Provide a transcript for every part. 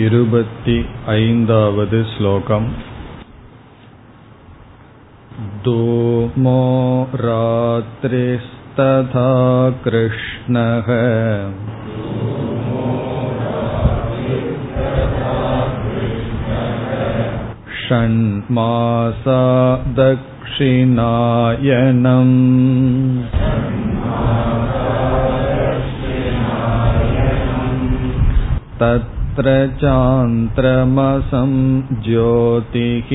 इरुपति ऐन्दावद् श्लोकम् धूमो रात्रिस्तथा कृष्णः षण्मासा दक्षिणायनम् तत्र चान्द्रमसं ज्योतिः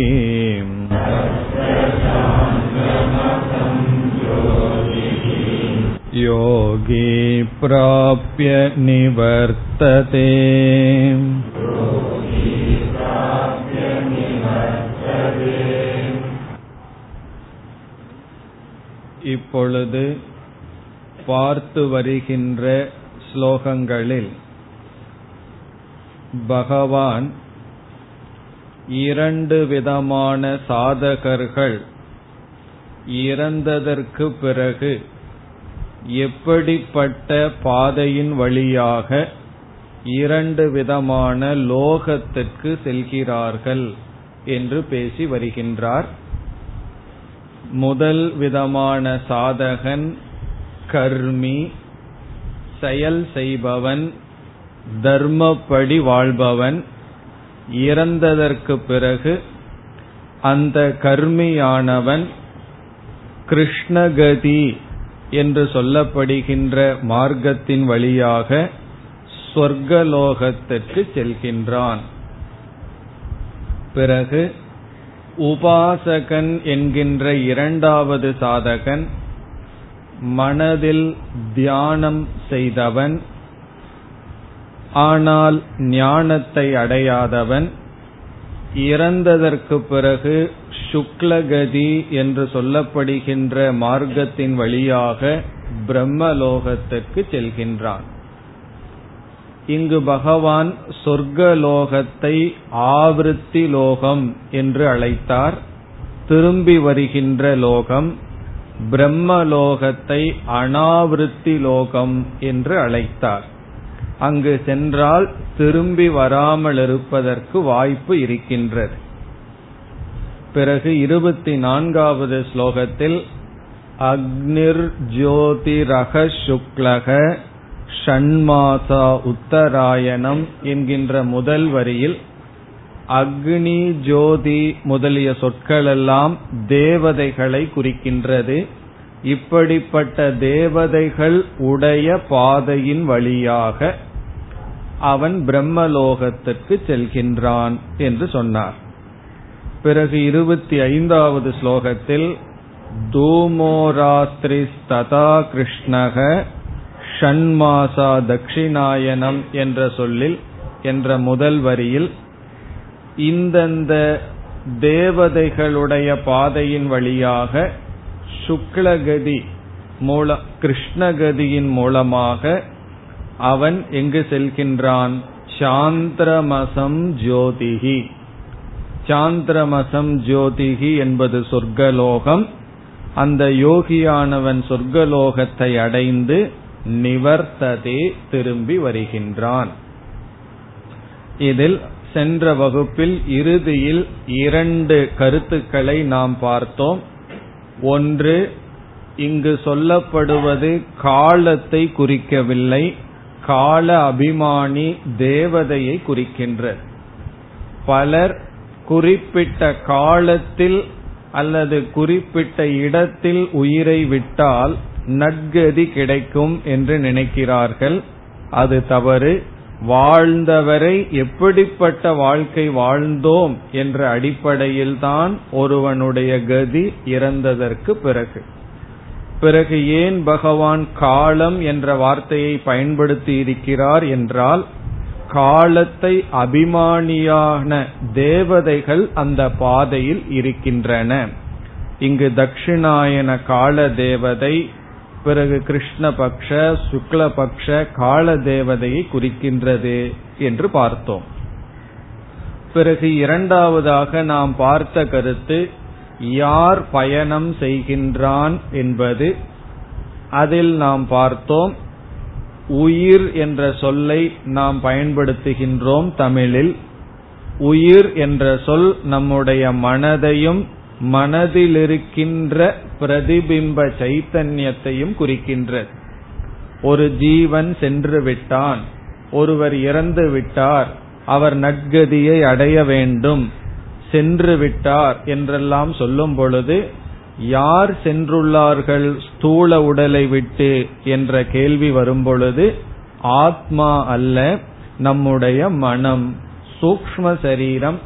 योगी प्राप्य निवर्तते இப்பொழுது பார்த்து வருகின்ற ஸ்லோகங்களில் பகவான் இரண்டு விதமான சாதகர்கள் இறந்ததற்கு பிறகு எப்படிப்பட்ட பாதையின் வழியாக இரண்டு விதமான லோகத்திற்கு செல்கிறார்கள் என்று பேசி வருகின்றார். முதல் விதமான சாதகன் கர்மி செயல் செய்பவன் தர்மப்படி வாழ்பவன். இறந்ததற்கு பிறகு அந்த கர்மியானவன் கிருஷ்ணகதி என்று சொல்லப்படுகின்ற மார்க்கத்தின் வழியாக சொர்க்கலோகத்திற்கு செல்கின்றான். பிறகு உபாசகன் என்கின்ற இரண்டாவது சாதகன் மனதில் தியானம் செய்தவன் ஆனால் ஞானத்தை அடையாதவன் இறந்ததற்கு பிறகு சுக்லகதி என்று சொல்லப்படுகின்ற மார்க்கத்தின் வழியாக பிரம்மலோகத்திற்கு செல்கின்றான். இங்கு பகவான் சொர்க்கலோகத்தை ஆவிருத்தி லோகம் என்று அழைத்தார். திரும்பி வருகின்ற லோகம் பிரம்மலோகத்தை அனாவிருத்தி லோகம் என்று அழைத்தார். அங்கு சென்றால் திரும்பி வராமல் இருப்பதற்கு வாய்ப்பு இருக்கின்றது. பிறகு இருபத்தி நான்காவது ஸ்லோகத்தில் அக்னிர் ஜோதிரக சுக்லக ஷண்மாசா உத்தராயணம் என்கின்ற முதல் வரியில் அக்னி ஜோதி முதலிய சொற்களெல்லாம் தேவதைகளை குறிக்கின்றது. இப்படிப்பட்ட தேவதைகள் உடைய பாதையின் வழியாக அவன் பிரம்மலோகத்திற்கு செல்கின்றான் என்று சொன்னார். பிறகு இருபத்தி ஐந்தாவது ஸ்லோகத்தில் தூமோராஸ்திரிஸ்ததா கிருஷ்ணக ஷண்மாசா தட்சிணாயனம் என்ற சொல்லில் என்ற முதல் வரியில் இந்தந்த தேவதைகளுடைய பாதையின் வழியாக சுக்லகதி மூல கிருஷ்ணகதியின் மூலமாக அவன் எங்கு செல்கின்றான்? சாந்திரமசம் ஜோதிகி சாந்திரமசம் ஜோதிகி என்பது சொர்க்கலோகம். அந்த யோகியானவன் சொர்க்கலோகத்தை அடைந்து நிவர்த்ததே திரும்பி வருகின்றான். இதில் சென்ற வகுப்பில் இறுதியில் இரண்டு கருத்துக்களை நாம் பார்த்தோம். ஒன்று இங்கு சொல்லப்படுவது காலத்தை குறிக்கவில்லை. கால அபிமானி தேவதையை குறிக்கின்ற. பலர் குறிப்பிட்ட காலத்தில் அல்லது குறிப்பிட்ட இடத்தில் உயிரை விட்டால் நற்கதி கிடைக்கும் என்று நினைக்கிறார்கள். அது தவறு. வாழ்ந்தவரை எப்படிப்பட்ட வாழ்க்கை வாழ்ந்தோம் என்ற அடிப்படையில்தான் ஒருவனுடைய கதி இறந்ததற்கு பிறகு. பிறகு ஏன் பகவான் காலம் என்ற வார்த்தையை பயன்படுத்தி இருக்கிறார் என்றால் காலத்தை அபிமானியான தேவதைகள் அந்த பாதையில் இருக்கின்றன. இங்கு தட்சிணாயன கால தேவதை பிறகு கிருஷ்ணபக்ஷ சுக்லபக்ஷ கால தேவதையை குறிக்கின்றது என்று பார்த்தோம். பிறகு இரண்டாவதாக நாம் பார்த்த கருத்து யார் பயணம் செய்கின்றான் என்பது அதில் நாம் பார்த்தோம். உயிர் என்ற சொல்லை நாம் பயன்படுத்துகின்றோம் தமிழில். உயிர் என்ற சொல் நம்முடைய மனதையும் மனதிலிருக்கின்ற பிரதிபிம்ப சைத்தன்யத்தையும் குறிக்கின்றது. ஒரு ஜீவன் சென்று விட்டான். ஒருவர் இறந்து விட்டார். அவர் நற்கதியை அடைய வேண்டும். சென்று விட்டார் என்றெல்லாம் சொல்லும் பொழுது யார் சென்றுள்ளார்கள் ஸ்தூல உடலை விட்டு? என்ற கேள்வி வரும்பொழுது ஆத்மா அல்ல நம்முடைய மனம். சூக்ம சரீரம்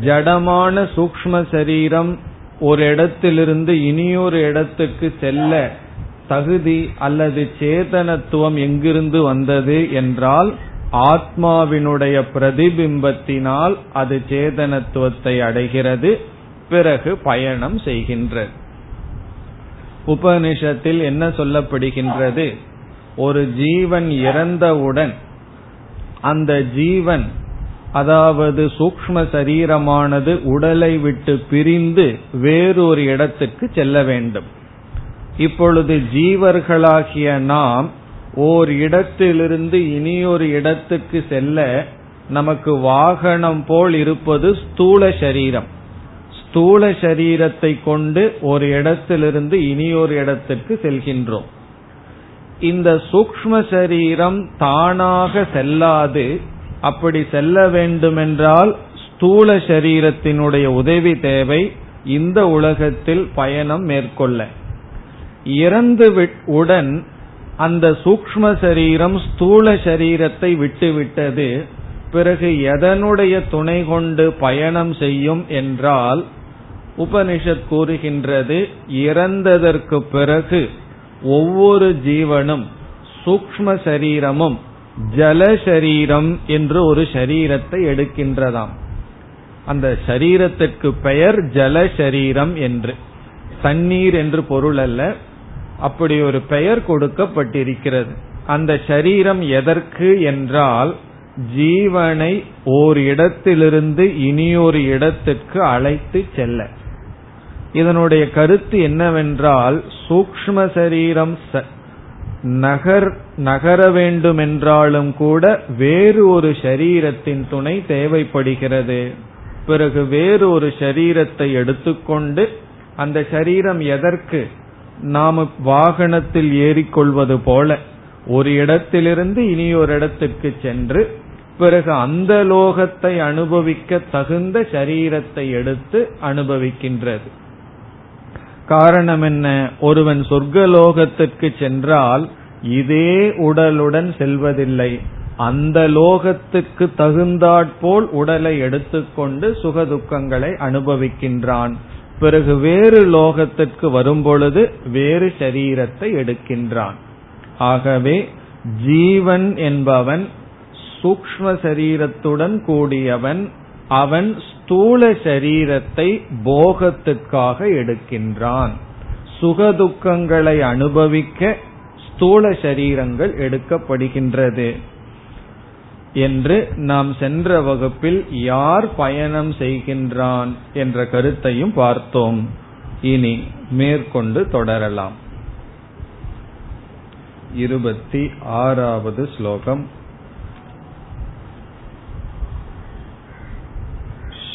ஜடமான சூக்ம சரீரம் ஒரு இடத்திலிருந்து இனியொரு இடத்துக்கு செல்ல தகுதி அல்லது சேதனத்துவம் எங்கிருந்து வந்தது? என்றால் ஆத்மாவினுடைய பிரதிபிம்பத்தினால் அது சேதனத்துவத்தை அடைகிறது. பிறகு பயணம் செய்கின்றது. உபனிஷத்தில் என்ன சொல்லப்படுகின்றது? ஒரு ஜீவன் இறந்தவுடன் அந்த ஜீவன் அதாவது சூக்ம சரீரமானது உடலை விட்டு பிரிந்து வேறொரு இடத்துக்கு செல்ல வேண்டும். இப்பொழுது ஜீவர்களாகிய நாம் ஓர் இடத்திலிருந்து இனியொரு இடத்துக்கு செல்ல நமக்கு வாகனம் போல் இருப்பது ஸ்தூல சரீரம். ஸ்தூல சரீரத்தை கொண்டு ஒரு இடத்திலிருந்து இனியொரு இடத்துக்கு செல்கின்றோம். இந்த சூக்ம சரீரம் தானாக செல்லாது. அப்படி செல்ல வேண்டுமென்றால் ஸ்தூல சரீரத்தினுடைய உதவி தேவை. இந்த உலகத்தில் பயணம் மேற்கொள்ள. இறந்து உடன் அந்த சூக்ம சரீரம் ஸ்தூல சரீரத்தை விட்டுவிட்டது. பிறகு எதனுடைய துணை கொண்டு பயணம் செய்யும் என்றால் உபனிஷத் கூறுகின்றது இறந்ததற்கு பிறகு ஒவ்வொரு ஜீவனும் சூக்ம சரீரமும் ஜல சரீரம் என்று ஒரு சரீரத்தை எடுக்கின்றதாம். அந்த சரீரத்திற்கு பெயர் ஜல சரீரம் என்று. தண்ணீர் என்று பொருள் அல்ல அப்படி ஒரு பெயர் கொடுக்கப்பட்டிருக்கிறது. அந்த சரீரம் எதற்கு என்றால் ஜீவனை ஓர் இடத்திலிருந்து இனியொரு இடத்திற்கு அழைத்து செல்ல. இதனுடைய கருத்து என்னவென்றால் சூக்ம சரீரம் நகர் நகர வேண்டுமென்றாலும் கூட வேறு ஒரு சரீரத்தின் துணை தேவைப்படுகிறது. பிறகு வேறு ஒரு சரீரத்தை எடுத்துக்கொண்டு அந்த சரீரம் எதற்கு நாம வாகனத்தில் ஏறிக்கொள்வது போல ஒரு இடத்திலிருந்து இனி ஒரு இடத்துக்கு சென்று பிறகு அந்த லோகத்தை அனுபவிக்க தகுந்த சரீரத்தை எடுத்து அனுபவிக்கின்றது. காரணம் என்ன? ஒருவன் சொர்க்கலோகத்திற்கு சென்றால் இதே உடலுடன் செல்வதில்லை. அந்த லோகத்துக்கு தகுந்தாற்போல் உடலை எடுத்துக்கொண்டு சுகதுக்கங்களை அனுபவிக்கின்றான். பிறகு வேறு லோகத்திற்கு வரும்பொழுது வேறு சரீரத்தை எடுக்கின்றான். ஆகவே ஜீவன் என்பவன் சூக்ம சரீரத்துடன் கூடியவன் அவன் ஸ்தூல சரீரத்தை போகத்திற்காக எடுக்கின்றான். சுகதுக்கங்களை அனுபவிக்க ஸ்தூல சரீரங்கள் எடுக்கப்படுகின்றது. என்று நாம் சென்ற வகுப்பில் யார் பயணம் செய்கின்றான் என்ற கருத்தையும் பார்த்தோம் இனி மேற்கொண்டு தொடரலாம் இருபத்தி ஆறாவது ஸ்லோகம்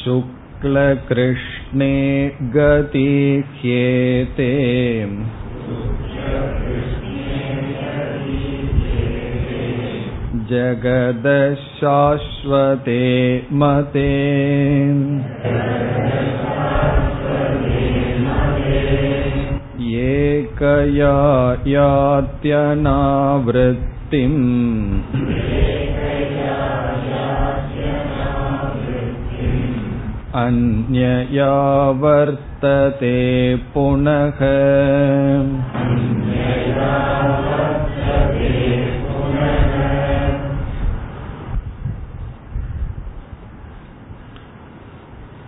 शुक्लकृष्णे गतिह्येते जगदशाश्वते मते एकया यात्यनावृत्तिम् अन्यया वर्तते पुनः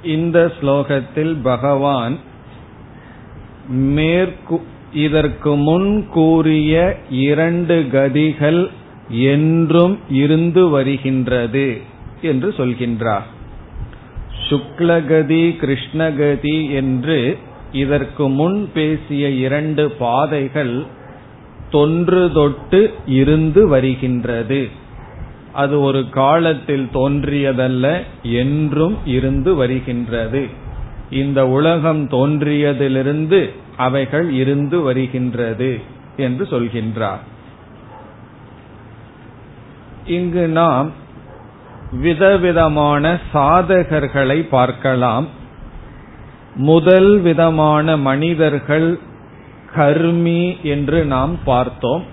இந்த ஸ்லோகத்தில் பகவான் மேற்கு இதற்கு முன் கூறிய இரண்டு கதிகள் என்றும் இருந்து வருகின்றது என்று சொல்கின்றார். சுக்லகதி கிருஷ்ணகதி என்று இதற்கு முன் பேசிய இரண்டு பாதைகள் தொன்று தொட்டு இருந்து வருகின்றது. அது ஒரு காலத்தில் தோன்றியதல்ல என்றும் இருந்து வருகின்றது. இந்த உலகம் தோன்றியதிலிருந்து அவைகள் இருந்து வருகின்றது என்று சொல்கின்றார். இங்கு நாம் விதவிதமான சாதகர்களை பார்க்கலாம். முதல் விதமான மனிதர்கள் கர்மி என்று நாம் பார்த்தோம்.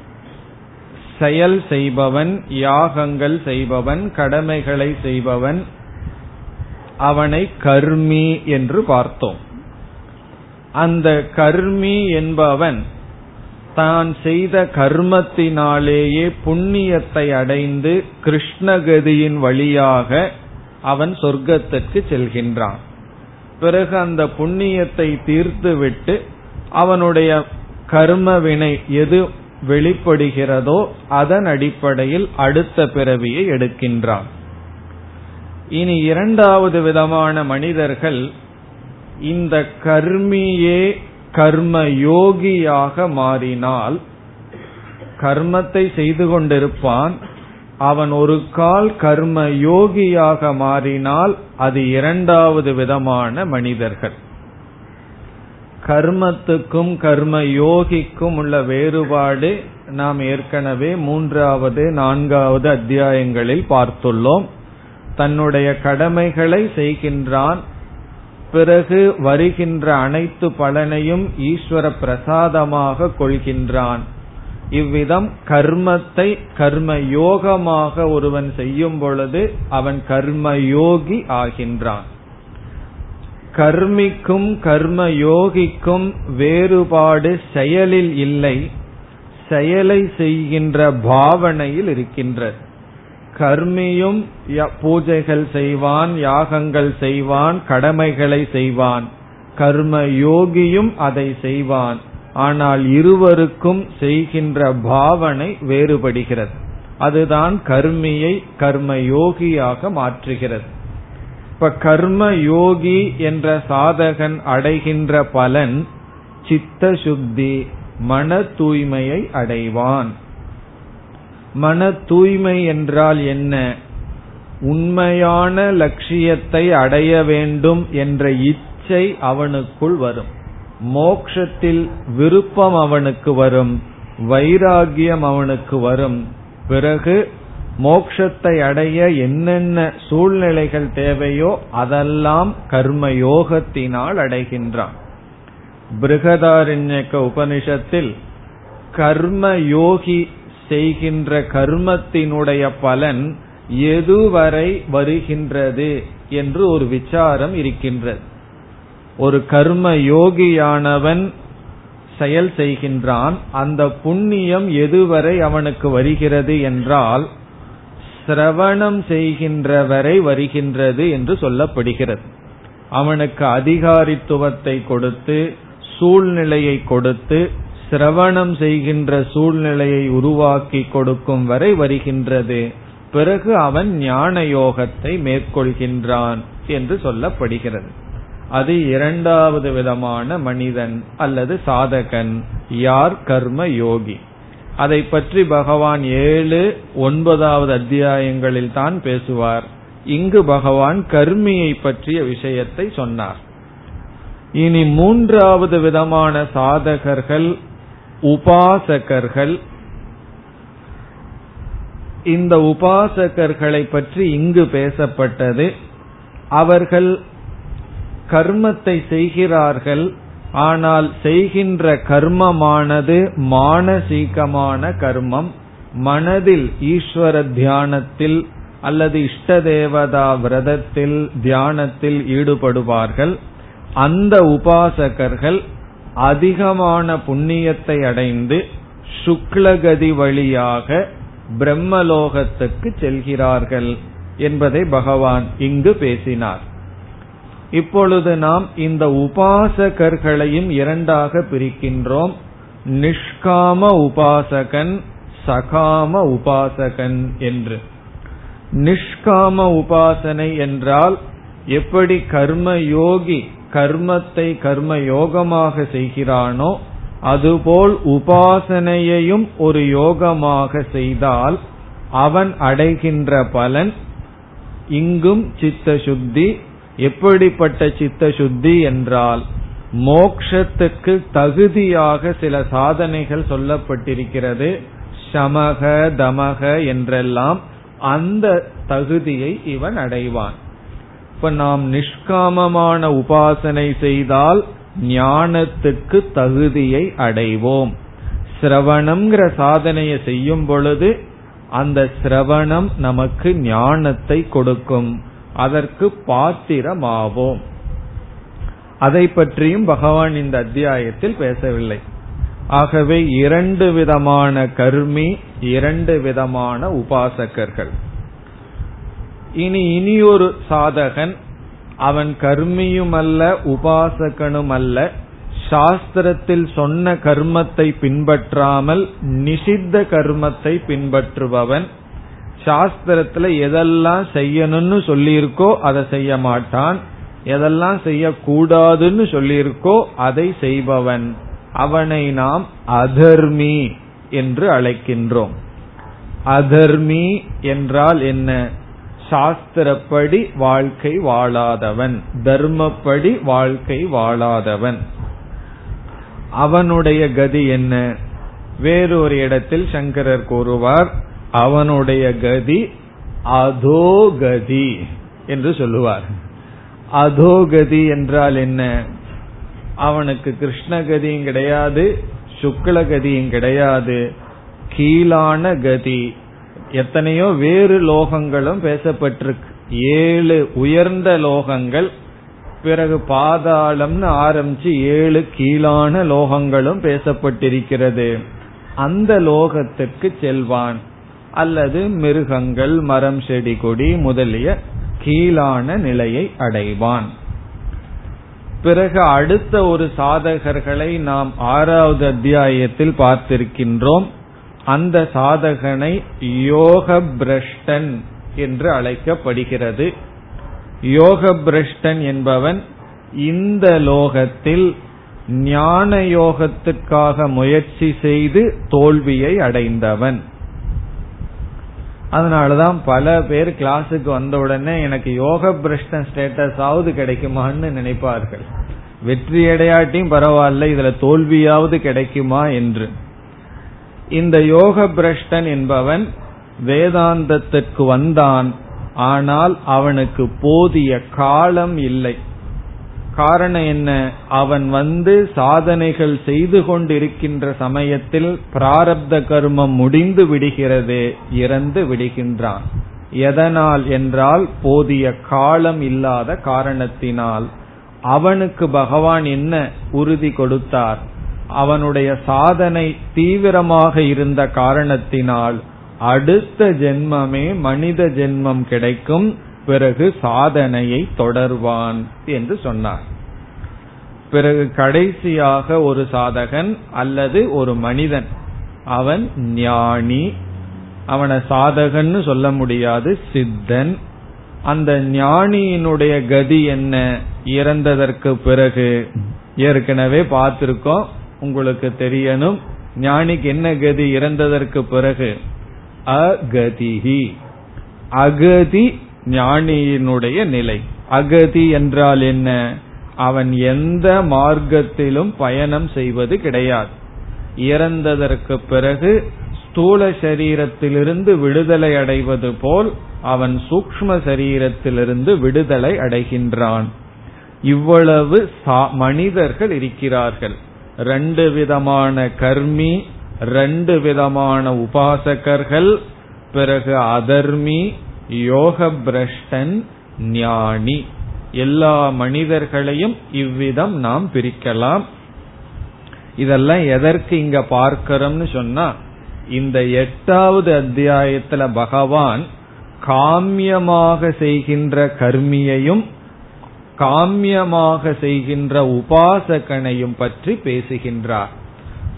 செயல் செய்பவன் யாகங்கள் செய்பவன் கடமைகளை செய்பவன் அவனை கர்மி என்று பார்த்தோம். அந்த கர்மி என்பவன் தான் செய்த கர்மத்தினாலேயே புண்ணியத்தை அடைந்து கிருஷ்ணகதியின் வழியாக அவன் சொர்க்கத்திற்கு செல்கின்றான். பிறகு அந்த புண்ணியத்தை தீர்த்துவிட்டு அவனுடைய கர்ம வினை எது வெளிப்படுகிறதோ அதன் அடிப்படையில் அடுத்த பிறவியை எடுக்கின்றான். இனி இரண்டாவது விதமான மனிதர்கள் இந்த கர்மியே கர்ம யோகியாக மாறினால் கர்மத்தை செய்து கொண்டிருப்பான் அவன் ஒரு கால் கர்ம யோகியாக மாறினால் அது இரண்டாவது விதமான மனிதர்கள். கர்மத்துக்கும் கர்ம யோகிக்கும் உள்ள வேறுபாடு நாம் ஏற்கனவே மூன்றாவது நான்காவது அத்தியாயங்களில் பார்த்துள்ளோம். தன்னுடைய கடமைகளை செய்கின்றான். பிறகு வருகின்ற அனைத்து பலனையும் ஈஸ்வர பிரசாதமாக கொள்கின்றான். இவ்விதம் கர்மத்தை கர்ம யோகமாக ஒருவன் செய்யும் பொழுது அவன் கர்ம யோகி ஆகின்றான். கர்மிக்கும் கர்ம யோகிக்கும் வேறுபாடு செயலில் இல்லை. செயலை செய்கின்ற பாவனையில் இருக்கின்றது. கர்மியும் பூஜைகள் செய்வான் யாகங்கள் செய்வான் கடமைகளை செய்வான். கர்ம யோகியும் அதை செய்வான். ஆனால் இருவருக்கும் செய்கின்ற பாவனை வேறுபடுகிறது. அதுதான் கர்மியை கர்ம யோகியாக மாற்றுகிறது. இப்ப கர்ம யோகி என்ற சாதகன் அடைகின்ற பலன் சித்த சுத்தி மன தூய்மையை அடைவான். மன தூய்மை என்றால் என்ன? உண்மையான லட்சியத்தை அடைய வேண்டும் என்ற இச்சை அவனுக்குள் வரும். மோக்ஷத்தில் விருப்பம் அவனுக்கு வரும் வைராகியம் அவனுக்கு வரும். பிறகு மோக்ஷத்தை அடைய என்னென்ன சூழ்நிலைகள் தேவையோ அதெல்லாம் கர்ம யோகத்தினால் அடைகின்றான். பிருகதாரண்யக்க உபனிஷத்தில் கர்ம யோகி செய்கின்ற கர்மத்தினுடைய பலன் எதுவரை வருகின்றது என்று ஒரு விசாரம் இருக்கின்றது. ஒரு கர்ம யோகியானவன் செயல் செய்கின்றான் அந்த புண்ணியம் எதுவரை அவனுக்கு வருகிறது என்றால் சிரவணம் செய்கின்ற வரை வருகின்றது என்று சொல்லப்படுகிறது. அவனுக்கு அதிகாரித்துவத்தை கொடுத்து சூழ்நிலையை கொடுத்து சிரவணம் செய்கின்ற சூழ்நிலையை உருவாக்கி கொடுக்கும் வரை வருகின்றது. பிறகு அவன் ஞான யோகத்தை மேற்கொள்கின்றான் என்று சொல்லப்படுகிறது. அது இரண்டாவது விதமான மனிதன் அல்லது சாதகன் யார்? கர்ம யோகி. அதை பற்றி பகவான் ஏழு ஒன்பதாவது அத்தியாயங்களில் தான் பேசுவார். இங்கு பகவான் கர்மியை பற்றிய விஷயத்தை சொன்னார். இனி மூன்றாவது விதமான சாதகர்கள் உபாசகர்கள். இந்த உபாசகர்களை பற்றி இங்கு பேசப்பட்டது. அவர்கள் கர்மத்தை செய்கிறார்கள் ஆனால் செய்கின்ற கர்மமானது மானசீகமான கர்மம். மனதில் ஈஸ்வர தியானத்தில் அல்லது இஷ்ட தேவதா விரதத்தில் தியானத்தில் ஈடுபடுவார்கள். அந்த உபாசகர்கள் அதிகமான புண்ணியத்தை அடைந்து சுக்லகதி வழியாக பிரம்மலோகத்துக்கு செல்கிறார்கள் என்பதை பகவான் இங்கு பேசினார். இப்பொழுது நாம் இந்த உபாசகர்களையும் இரண்டாக பிரிக்கின்றோம். நிஷ்காம உபாசகன் சகாம உபாசகன் என்று. நிஷ்காம உபாசனை என்றால் எப்படி கர்ம யோகி கர்மத்தை கர்ம யோகமாக செய்கிறானோ அதுபோல் உபாசனையையும் ஒரு யோகமாக செய்தால் அவன் அடைகின்ற பலன் இங்கும் சித்த சுத்தி எப்படிப்பட்ட சித்த சுத்தி என்றால் மோக்ஷத்துக்கு தகுதியாக சில சாதனைகள் சொல்லப்பட்டிருக்கிறது. சமக தமக என்றெல்லாம் அந்த தகுதியை இவன் அடைவான். இப்ப நாம் நிஷ்காமமான உபாசனை செய்தால் ஞானத்துக்கு தகுதியை அடைவோம். சிரவணம்ங்கிற சாதனையை செய்யும் பொழுது அந்த சிரவணம் நமக்கு ஞானத்தை கொடுக்கும். அதற்கு பாத்திரமாவோம். அதை பற்றியும் பகவான் இந்த அத்தியாயத்தில் பேசவில்லை. ஆகவே இரண்டு விதமான கர்மி இரண்டு விதமான உபாசகர்கள். இனி இனியொரு சாதகன் அவன் கர்மியுமல்ல உபாசகனுமல்ல சாஸ்திரத்தில் சொன்ன கர்மத்தை பின்பற்றாமல் நிஷித்த கர்மத்தை பின்பற்றுபவன் சாஸ்திரத்துல எதெல்லாம் செய்யணும்னு சொல்லியிருக்கோ அதை செய்ய மாட்டான். எதெல்லாம் செய்யக்கூடாதுன்னு சொல்லியிருக்கோ அதை செய்பவன். அவனை நாம் அதர்மி என்று அழைக்கின்றோம். அதர்மி என்றால் என்ன? சாஸ்திரப்படி வாழ்க்கை வாழாதவன். தர்மப்படி வாழ்க்கை வாழாதவன். அவனுடைய கதி என்ன? வேறொரு இடத்தில் சங்கரர் கூறுவார் அவனுடைய கதி அதோகதி என்று சொல்லுவார். அதோகதி என்றால் என்ன? அவனுக்கு கிருஷ்ணகதியும் கிடையாது சுக்லகதியும் கிடையாது கீழான கதி. எத்தனையோ வேறு லோகங்களும் பேசப்பட்டிருக்கு. ஏழு உயர்ந்த லோகங்கள் பிறகு பாதாளம்னு ஆரம்பிச்சு ஏழு கீழான லோகங்களும் பேசப்பட்டிருக்கிறது. அந்த லோகத்துக்கு செல்வான். அல்லது மிருகங்கள் மரம் செடி கொடி முதலிய கீழான நிலையை அடைவான். பிறகு அடுத்த ஒரு சாதகர்களை நாம் ஆறாவது அத்தியாயத்தில் பார்த்திருக்கின்றோம். அந்த சாதகனை யோக பிரஷ்டன் என்று அழைக்கப்படுகிறது. யோக பிரஷ்டன் என்பவன் இந்த லோகத்தில் ஞான யோகத்துக்காக முயற்சி செய்து தோல்வியை அடைந்தவன். அதனாலதான் பல பேர் கிளாஸுக்கு வந்த உடனே எனக்கு யோக பிரஷ்டன் ஸ்டேட்டஸ் ஆவது கிடைக்குமான்னு நினைப்பார்கள். வெற்றி அடையாட்டியும் பரவாயில்ல இதுல தோல்வியாவது கிடைக்குமா என்று. இந்த யோக பிரஷ்டன் என்பவன் வேதாந்தத்திற்கு வந்தான் ஆனால் அவனுக்கு போதிய காலம் இல்லை. காரணம் என்ன? அவன் வந்து சாதனைகள் செய்து கொண்டிருக்கின்ற சமயத்தில் பிராரப்த கர்மம் முடிந்து விடுகிறது இறந்து விடுகின்றான். எதனால் என்றால் போதிய காலம் இல்லாத காரணத்தினால். அவனுக்கு பகவான் என்ன உறுதி கொடுத்தார்? அவனுடைய சாதனை தீவிரமாக இருந்த காரணத்தினால் அடுத்த ஜென்மமே மனித ஜென்மம் கிடைக்கும். பிறகு சாதனையை தொடர்வான் என்று சொன்னார். பிறகு கடைசியாக ஒரு சாதகன் அல்லது ஒரு மனிதன் அவன் ஞானி. அவனை சாதகன்னு சொல்ல முடியாது சித்தன். அந்த ஞானியினுடைய கதி என்ன? இறந்ததற்கு பிறகு. ஏற்கனவே பார்த்திருக்கோம் உங்களுக்கு தெரியணும் ஞானிக்கு என்ன கதி இறந்ததற்கு பிறகு? அகதிகி அகதி ஞானியினுடைய நிலை. அகதி என்றால் என்ன? அவன் எந்த மார்க்கத்திலும் பயணம் செய்வது கிடையாது. இறந்ததற்கு பிறகு ஸ்தூல சரீரத்திலிருந்து விடுதலை அடைவது போல் அவன் சூக்ம சரீரத்திலிருந்து விடுதலை அடைகின்றான். இவ்வளவு மனிதர்கள் இருக்கிறார்கள். ரெண்டு விதமான கர்மி ரெண்டு விதமான உபாசகர்கள் பிறகு அதர்மி யோக பிரஷ்டன் ஞானி. எல்லா மனிதர்களையும் இவ்விதம் நாம் பிரிக்கலாம். இதெல்லாம் எதற்கு இங்க பார்க்கிறோம்னு சொன்னா இந்த எட்டாவது அத்தியாயத்துல பகவான் காமியமாக செய்கின்ற கர்மியையும் காமியமாக செய்கின்ற உபாசகனையும் பற்றி பேசுகின்றார்.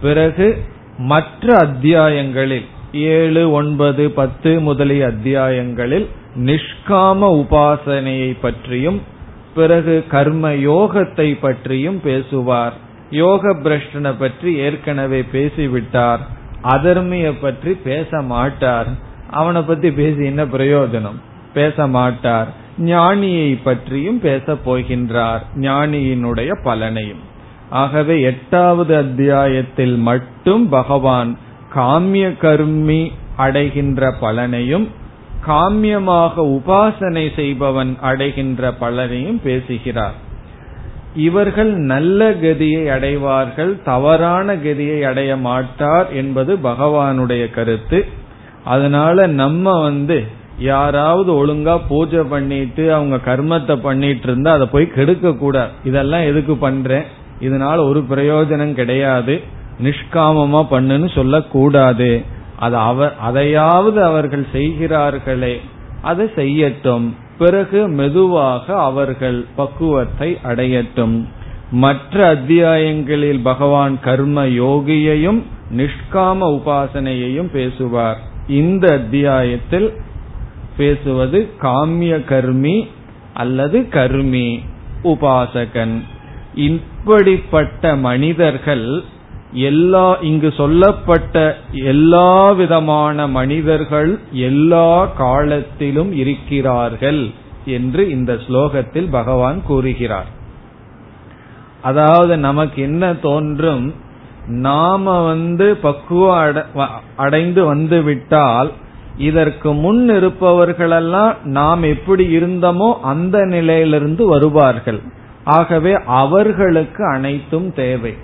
பிறகு மற்ற அத்தியாயங்களில் ஏழு ஒன்பது பத்து முதலிய அத்தியாயங்களில் நிஷ்காம உபாசனையை பற்றியும் பிறகு கர்ம யோகத்தை பற்றியும் பேசுவார். யோக பிரஷ்டனை பற்றி ஏற்கனவே பேசிவிட்டார். அதர்மிய பற்றி பேச மாட்டார். அவனை பத்தி பேசி என்ன பிரயோஜனம்? பேச மாட்டார். ஞானியை பற்றியும் பேச போகின்றார். ஞானியினுடைய பலனையும். ஆகவே எட்டாவது அத்தியாயத்தில் மட்டும் பகவான் காமிய கர்மி அடைகின்ற பலனையும் காமியமாக உபாசனை செய்பவன் அடைகின்ற பலனையும் பேசுகிறார். இவர்கள் நல்ல கதியை அடைவார்கள் தவறான கதியை அடைய மாட்டார் என்பது பகவானுடைய கருத்து. அதனால நம்ம வந்து யாராவது ஒழுங்கா பூஜை பண்ணிட்டு அவங்க கர்மத்தை பண்ணிட்டு இருந்தா அதை போய் கெடுக்க கூடாது இதெல்லாம் எதுக்கு பண்றேன்? இதனால ஒரு பிரயோஜனம் கிடையாது. நிஷ்காமமா பண்ணுன்னு சொல்லக்கூடாது. அது அவர் அதையாவது அவர்கள் செய்கிறார்களே அதை செய்யட்டும். பிறகு மெதுவாக அவர்கள் பக்குவத்தை அடையட்டும். மற்ற அத்தியாயங்களில் பகவான் கர்ம யோகியையும் நிஷ்காம உபாசனையையும் பேசுவார். இந்த அத்தியாயத்தில் பேசுவது காமிய கர்மி அல்லது கர்மி உபாசகன். இப்படிப்பட்ட மனிதர்கள் எல்லா இங்கு சொல்லப்பட்ட எல்லா விதமான மனிதர்கள் எல்லா காலத்திலும் இருக்கிறார்கள் என்று இந்த ஸ்லோகத்தில் பகவான் கூறுகிறார். அதாவது நமக்கு என்ன தோன்றும் நாம வந்து பக்குவம் அடைந்து வந்து விட்டால் இதற்கு முன் இருப்பவர்களெல்லாம் நாம் எப்படி இருந்தோமோ அந்த நிலையிலிருந்து வருவார்கள். ஆகவே அவர்களுக்கு அனைத்தும் தேவை.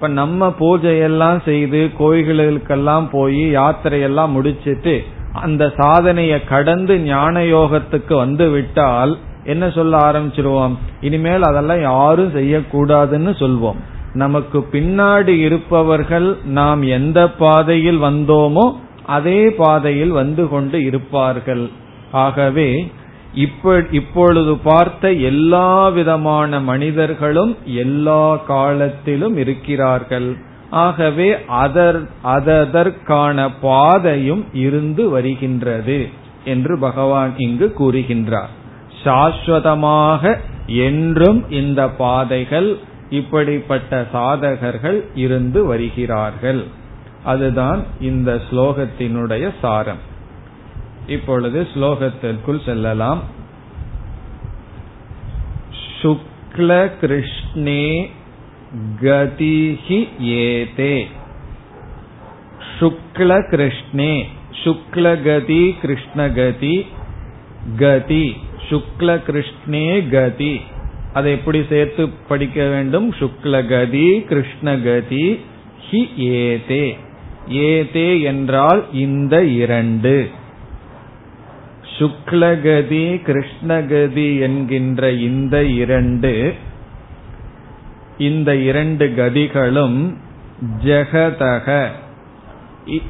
இப்ப நம்ம பூஜையெல்லாம் செய்து கோயில்களுக்கெல்லாம் போய் யாத்திரையெல்லாம் முடிச்சிட்டு அந்த சாதனையை கடந்து ஞான யோகத்துக்கு வந்து விட்டால் என்ன சொல்ல ஆரம்பிச்சிருவோம்? இனிமேல் அதெல்லாம் யாரும் செய்யக்கூடாதுன்னு சொல்வோம். நமக்கு பின்னாடி இருப்பவர்கள் நாம் எந்த பாதையில் வந்தோமோ அதே பாதையில் வந்து கொண்டு இருப்பார்கள். ஆகவே இப்பொழுது பார்த்த எல்லா விதமான மனிதர்களும் எல்லா காலத்திலும் இருக்கிறார்கள். ஆகவே அதர் அதற்கான பாதையும் இருந்து வருகின்றது என்று பகவான் இங்கு கூறுகின்றார். சாஸ்வதமாக என்றும் இந்த பாதைகள் இப்படிப்பட்ட சாதகர்கள் இருந்து வருகிறார்கள். அதுதான் இந்த ஸ்லோகத்தினுடைய சாரம். இப்பொழுது ஸ்லோகத்திற்குள் செல்லலாம். சுக்ல கிருஷ்ணே கதிஹி ஏதே. சுக்ல கிருஷ்ணே சுக்லகதி கிருஷ்ணகதி கதி சுக்ல கிருஷ்ணே கதி. அதை எப்படி சேர்த்து படிக்க வேண்டும்? சுக்லகதி கிருஷ்ணகதி ஹி ஏதே. ஏதே என்றால் இந்த இரண்டு. சுக்லகதி கிருஷ்ணகதி என்கின்ற இந்த இரண்டு இந்த இரண்டு கதிகளும் ஜெகதக.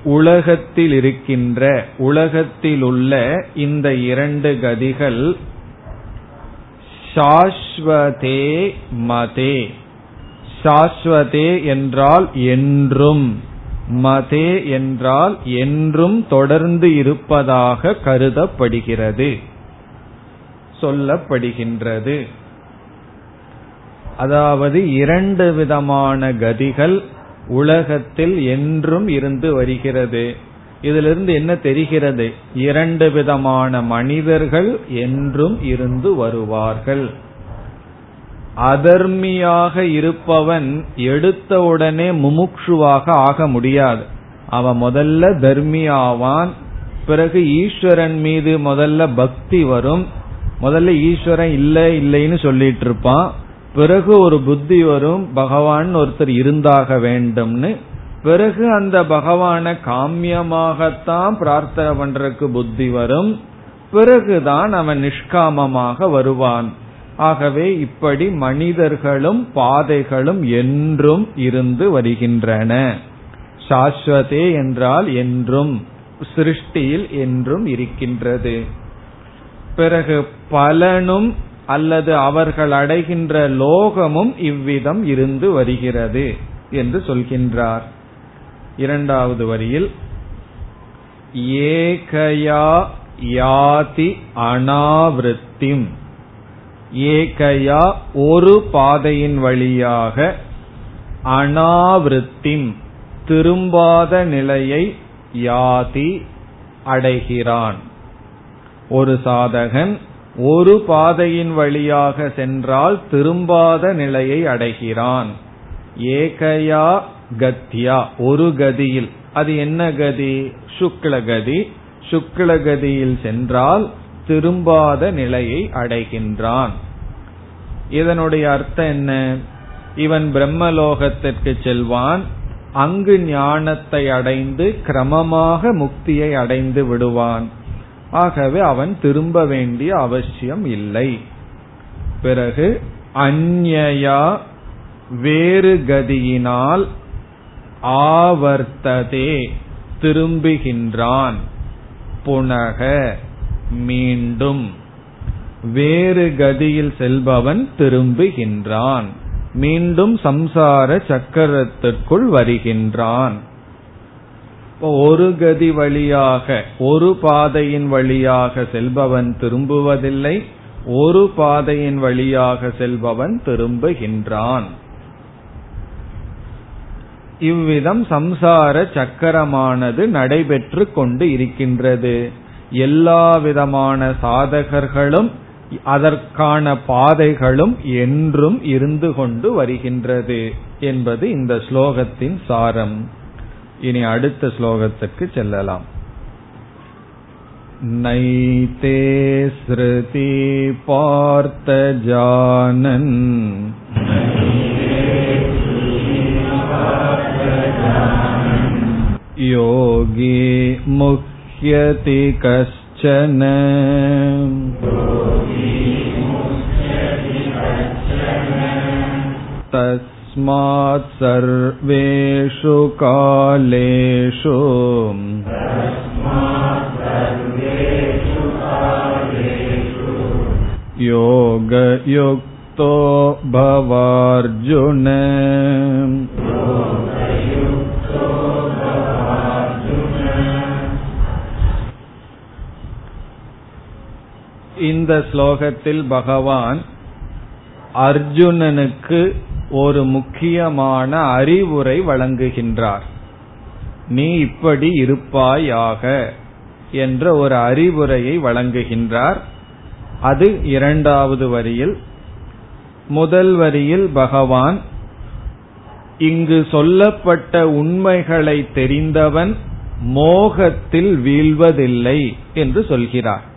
உலகத்தில் இருக்கின்ற உலகத்தில் உள்ள இந்த இரண்டு கதிகள் சாஸ்வதே மதே. சாஸ்வதே என்றால் என்றும். மதே என்றால் என்றும் தொடர்ந்து இருப்பதாக கருதப்படுகிறது. சொல்லப்படுகின்றது. அதாவது இரண்டு விதமான கதிகள் உலகத்தில் என்றும் இருந்து வருகிறது. இதிலிருந்து என்ன தெரிகிறது? இரண்டு விதமான மனிதர்கள் என்றும் இருந்து வருவார்கள். அதர்மியாக இருப்பவன் எடுத்த உடனே முமுட்சுவாக ஆக முடியாது. அவன் முதல்ல தர்மியாவான் பிறகு ஈஸ்வரன் மீது முதல்ல பக்தி வரும். முதல்ல ஈஸ்வரன் இல்ல இல்லைன்னு சொல்லிட்டு இருப்பான் பிறகு ஒரு புத்தி வரும் பகவான் ஒருத்தர் இருந்தாக வேண்டும்னு. பிறகு அந்த பகவான காமியமாகத்தான் பிரார்த்தனை பண்றதுக்கு புத்தி வரும். பிறகுதான் அவன் நிஷ்காமமாக வருவான். ஆகவே இப்படி மனிதர்களும் பாதைகளும் என்றும் இருந்து வருகின்றன. சாஸ்வதே என்றால் என்றும் சிருஷ்டியில் என்றும் இருக்கின்றது. பிறகு பலனும் அல்லது அவர்கள் அடைகின்ற லோகமும் இவ்விதம் இருந்து வருகிறது என்று சொல்கின்றார். இரண்டாவது வரியில் ஏகயா யாதி அனாவிருத்திம். ஏகையா ஒரு பாதையின் வழியாக அனாவிருத்திம் திரும்பாத நிலையை யாதி அடைகிறான். ஒரு சாதகன் ஒரு பாதையின் வழியாக சென்றால் திரும்பாத நிலையை அடைகிறான். ஏகயா கத்தியா ஒரு கதியில். அது என்ன கதி? சுக்ல கதி சுக்ல கதியில் சென்றால் திரும்பாத நிலையை அடைகின்றான். இதனுடைய அர்த்தம் என்ன? இவன் பிரம்மலோகத்திற்கு செல்வான். அங்கு ஞானத்தை அடைந்து கிரமமாக முக்தியை அடைந்து விடுவான். ஆகவே அவன் திரும்ப வேண்டிய அவசியம் இல்லை. பிறகு அந்நயா வேறு கதியினால் ஆவர்த்ததே திரும்புகின்றான். புனக மீண்டும் வேறு கதியில் செல்பவன் திரும்புகின்றான். மீண்டும் சம்சார சக்கரத்திற்குள் வருகின்றான். ஒரு கதி வழியாக ஒரு பாதையின் வழியாக செல்பவன் திரும்புவதில்லை ஒரு பாதையின் வழியாக செல்பவன் திரும்புகின்றான். இவ்விதம் சம்சார சக்கரமானது நடைபெற்று கொண்டு இருக்கின்றது. எல்லா விதமான சாதகர்களும் அதற்கான பாதைகளும் என்றும் இருந்து கொண்டு வருகின்றது என்பது இந்த ஸ்லோகத்தின் சாரம் இனி அடுத்த ஸ்லோகத்துக்கு செல்லலாம் नैते श्रुति पार्थजानन् योगी मुह्यति कश्चन तस्मात् सर्वेषु कालेषु योगयुक्तो भवार्जुन இந்த ஸ்லோகத்தில் பகவான் அர்ஜுனனுக்கு ஒரு முக்கியமான அறிவுரை வழங்குகின்றார். நீ இப்படி இருப்பாயாக என்ற ஒரு அறிவுரையை வழங்குகின்றார். அது இரண்டாவது வரியில் முதல் வரியில் பகவான் இங்கு சொல்லப்பட்ட உண்மைகளை தெரிந்தவன் மோகத்தில் வீழ்வதில்லை என்று சொல்கிறார்.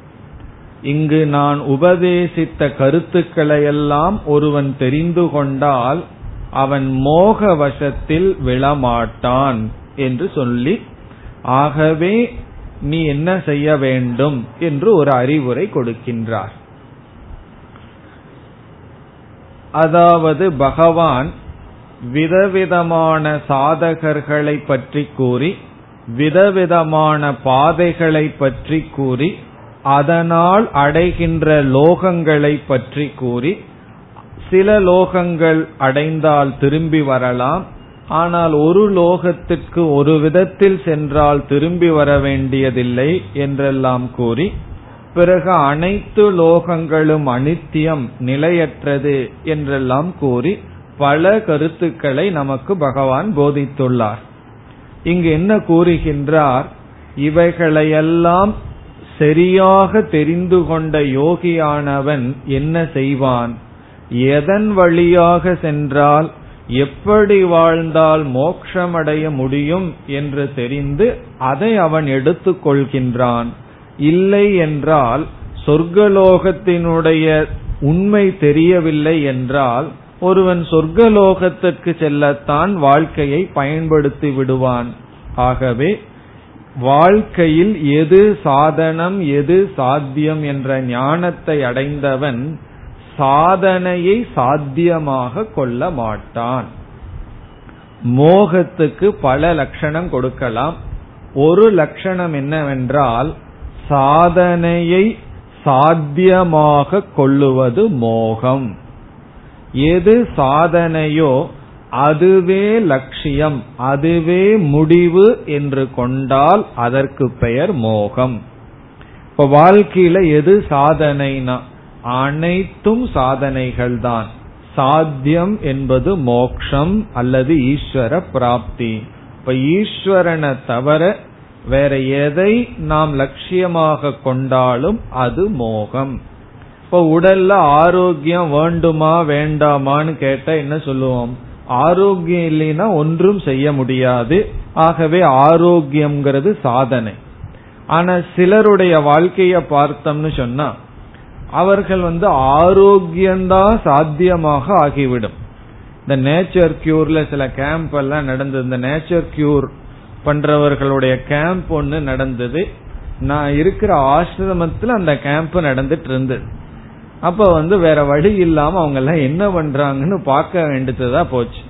இங்கு நான் உபதேசித்த கருத்துக்களையெல்லாம் ஒருவன் தெரிந்து கொண்டால் அவன் மோக வசத்தில் விழமாட்டான் என்று சொல்லி ஆகவே நீ என்ன செய்ய வேண்டும்? என்று ஒரு அறிவுரை கொடுக்கின்றார். அதாவது பகவான் விதவிதமான சாதகர்களை பற்றி கூறி விதவிதமான பாதைகளை பற்றி கூறி அதனால் அடைகின்ற லோகங்களை பற்றி கூறி சில லோகங்கள் அடைந்தால் திரும்பி வரலாம். ஆனால் ஒரு லோகத்திற்கு ஒரு விதத்தில் சென்றால் திரும்பி வர வேண்டியதில்லை என்றெல்லாம் கூறி பிறகு அனைத்து லோகங்களும் அனித்தியம் நிலையற்றது என்றெல்லாம் கூறி பல கருத்துக்களை நமக்கு பகவான் போதித்துள்ளார். இங்கு என்ன கூறுகின்றார்? இவைகளையெல்லாம் சரியாக தெரிந்து கொண்ட யோகியானவன் என்ன செய்வான்? எதன் வழியாக சென்றால் எப்படி வாழ்ந்தால் மோட்சமடைய முடியும் என்று தெரிந்து அதை அவன் எடுத்துக்கொள்கின்றான் இல்லை என்றால் சொர்க்கலோகத்தினுடைய உண்மை தெரியவில்லை என்றால் ஒருவன் சொர்க்கலோகத்திற்கு செல்லத்தான் வாழ்க்கையை பயன்படுத்தி விடுவான். ஆகவே வாழ்க்கையில் எது சாதனம் எது சாத்தியம் என்ற ஞானத்தை அடைந்தவன் சாதனையை சாத்தியமாக கொள்ள மாட்டான். மோகத்துக்கு பல லட்சணம் கொடுக்கலாம். ஒரு லட்சணம் என்னவென்றால் சாதனையை சாத்தியமாக கொள்ளுவது மோகம். எது சாதனையோ அதுவே லட்சியம் அதுவே முடிவு என்று கொண்டால் அதற்கு பெயர் மோகம். இப்ப வாழ்க்கையில எது சாதனைனா அனைத்தும் சாதனைகள் தான் சாத்தியம் என்பது மோக்ஷம் அல்லது ஈஸ்வர பிராப்தி. இப்ப ஈஸ்வரனை தவிர வேற எதை நாம் லட்சியமாக கொண்டாலும் அது மோகம். இப்ப உடல்ல ஆரோக்கியம் வேண்டுமா வேண்டாமான்னு கேட்டா என்ன சொல்லுவோம்? ஆரோக்கியம் இல்லைன்னா ஒன்றும் செய்ய முடியாது. ஆகவே ஆரோக்கியம்ங்கிறது சாதனை. ஆனா சிலருடைய வாழ்க்கைய பார்த்தோம்னு சொன்னா அவர்கள் வந்து ஆரோக்கியம்தான் சாத்தியமாக ஆகிவிடும். இந்த நேச்சர் கியூர்ல சில கேம்ப் எல்லாம் நடந்தது. இந்த நேச்சர் கியூர் பண்றவர்களுடைய கேம்ப் ஒன்னு நடந்தது. நான் இருக்கிற ஆசிரமத்துல அந்த கேம்ப் நடந்துட்டு இருந்தது. அப்ப வந்து வேற வழி இல்லாம அவங்க எல்லாம் என்ன பண்றாங்கன்னு பார்க்க வேண்டியதுதா போச்சு.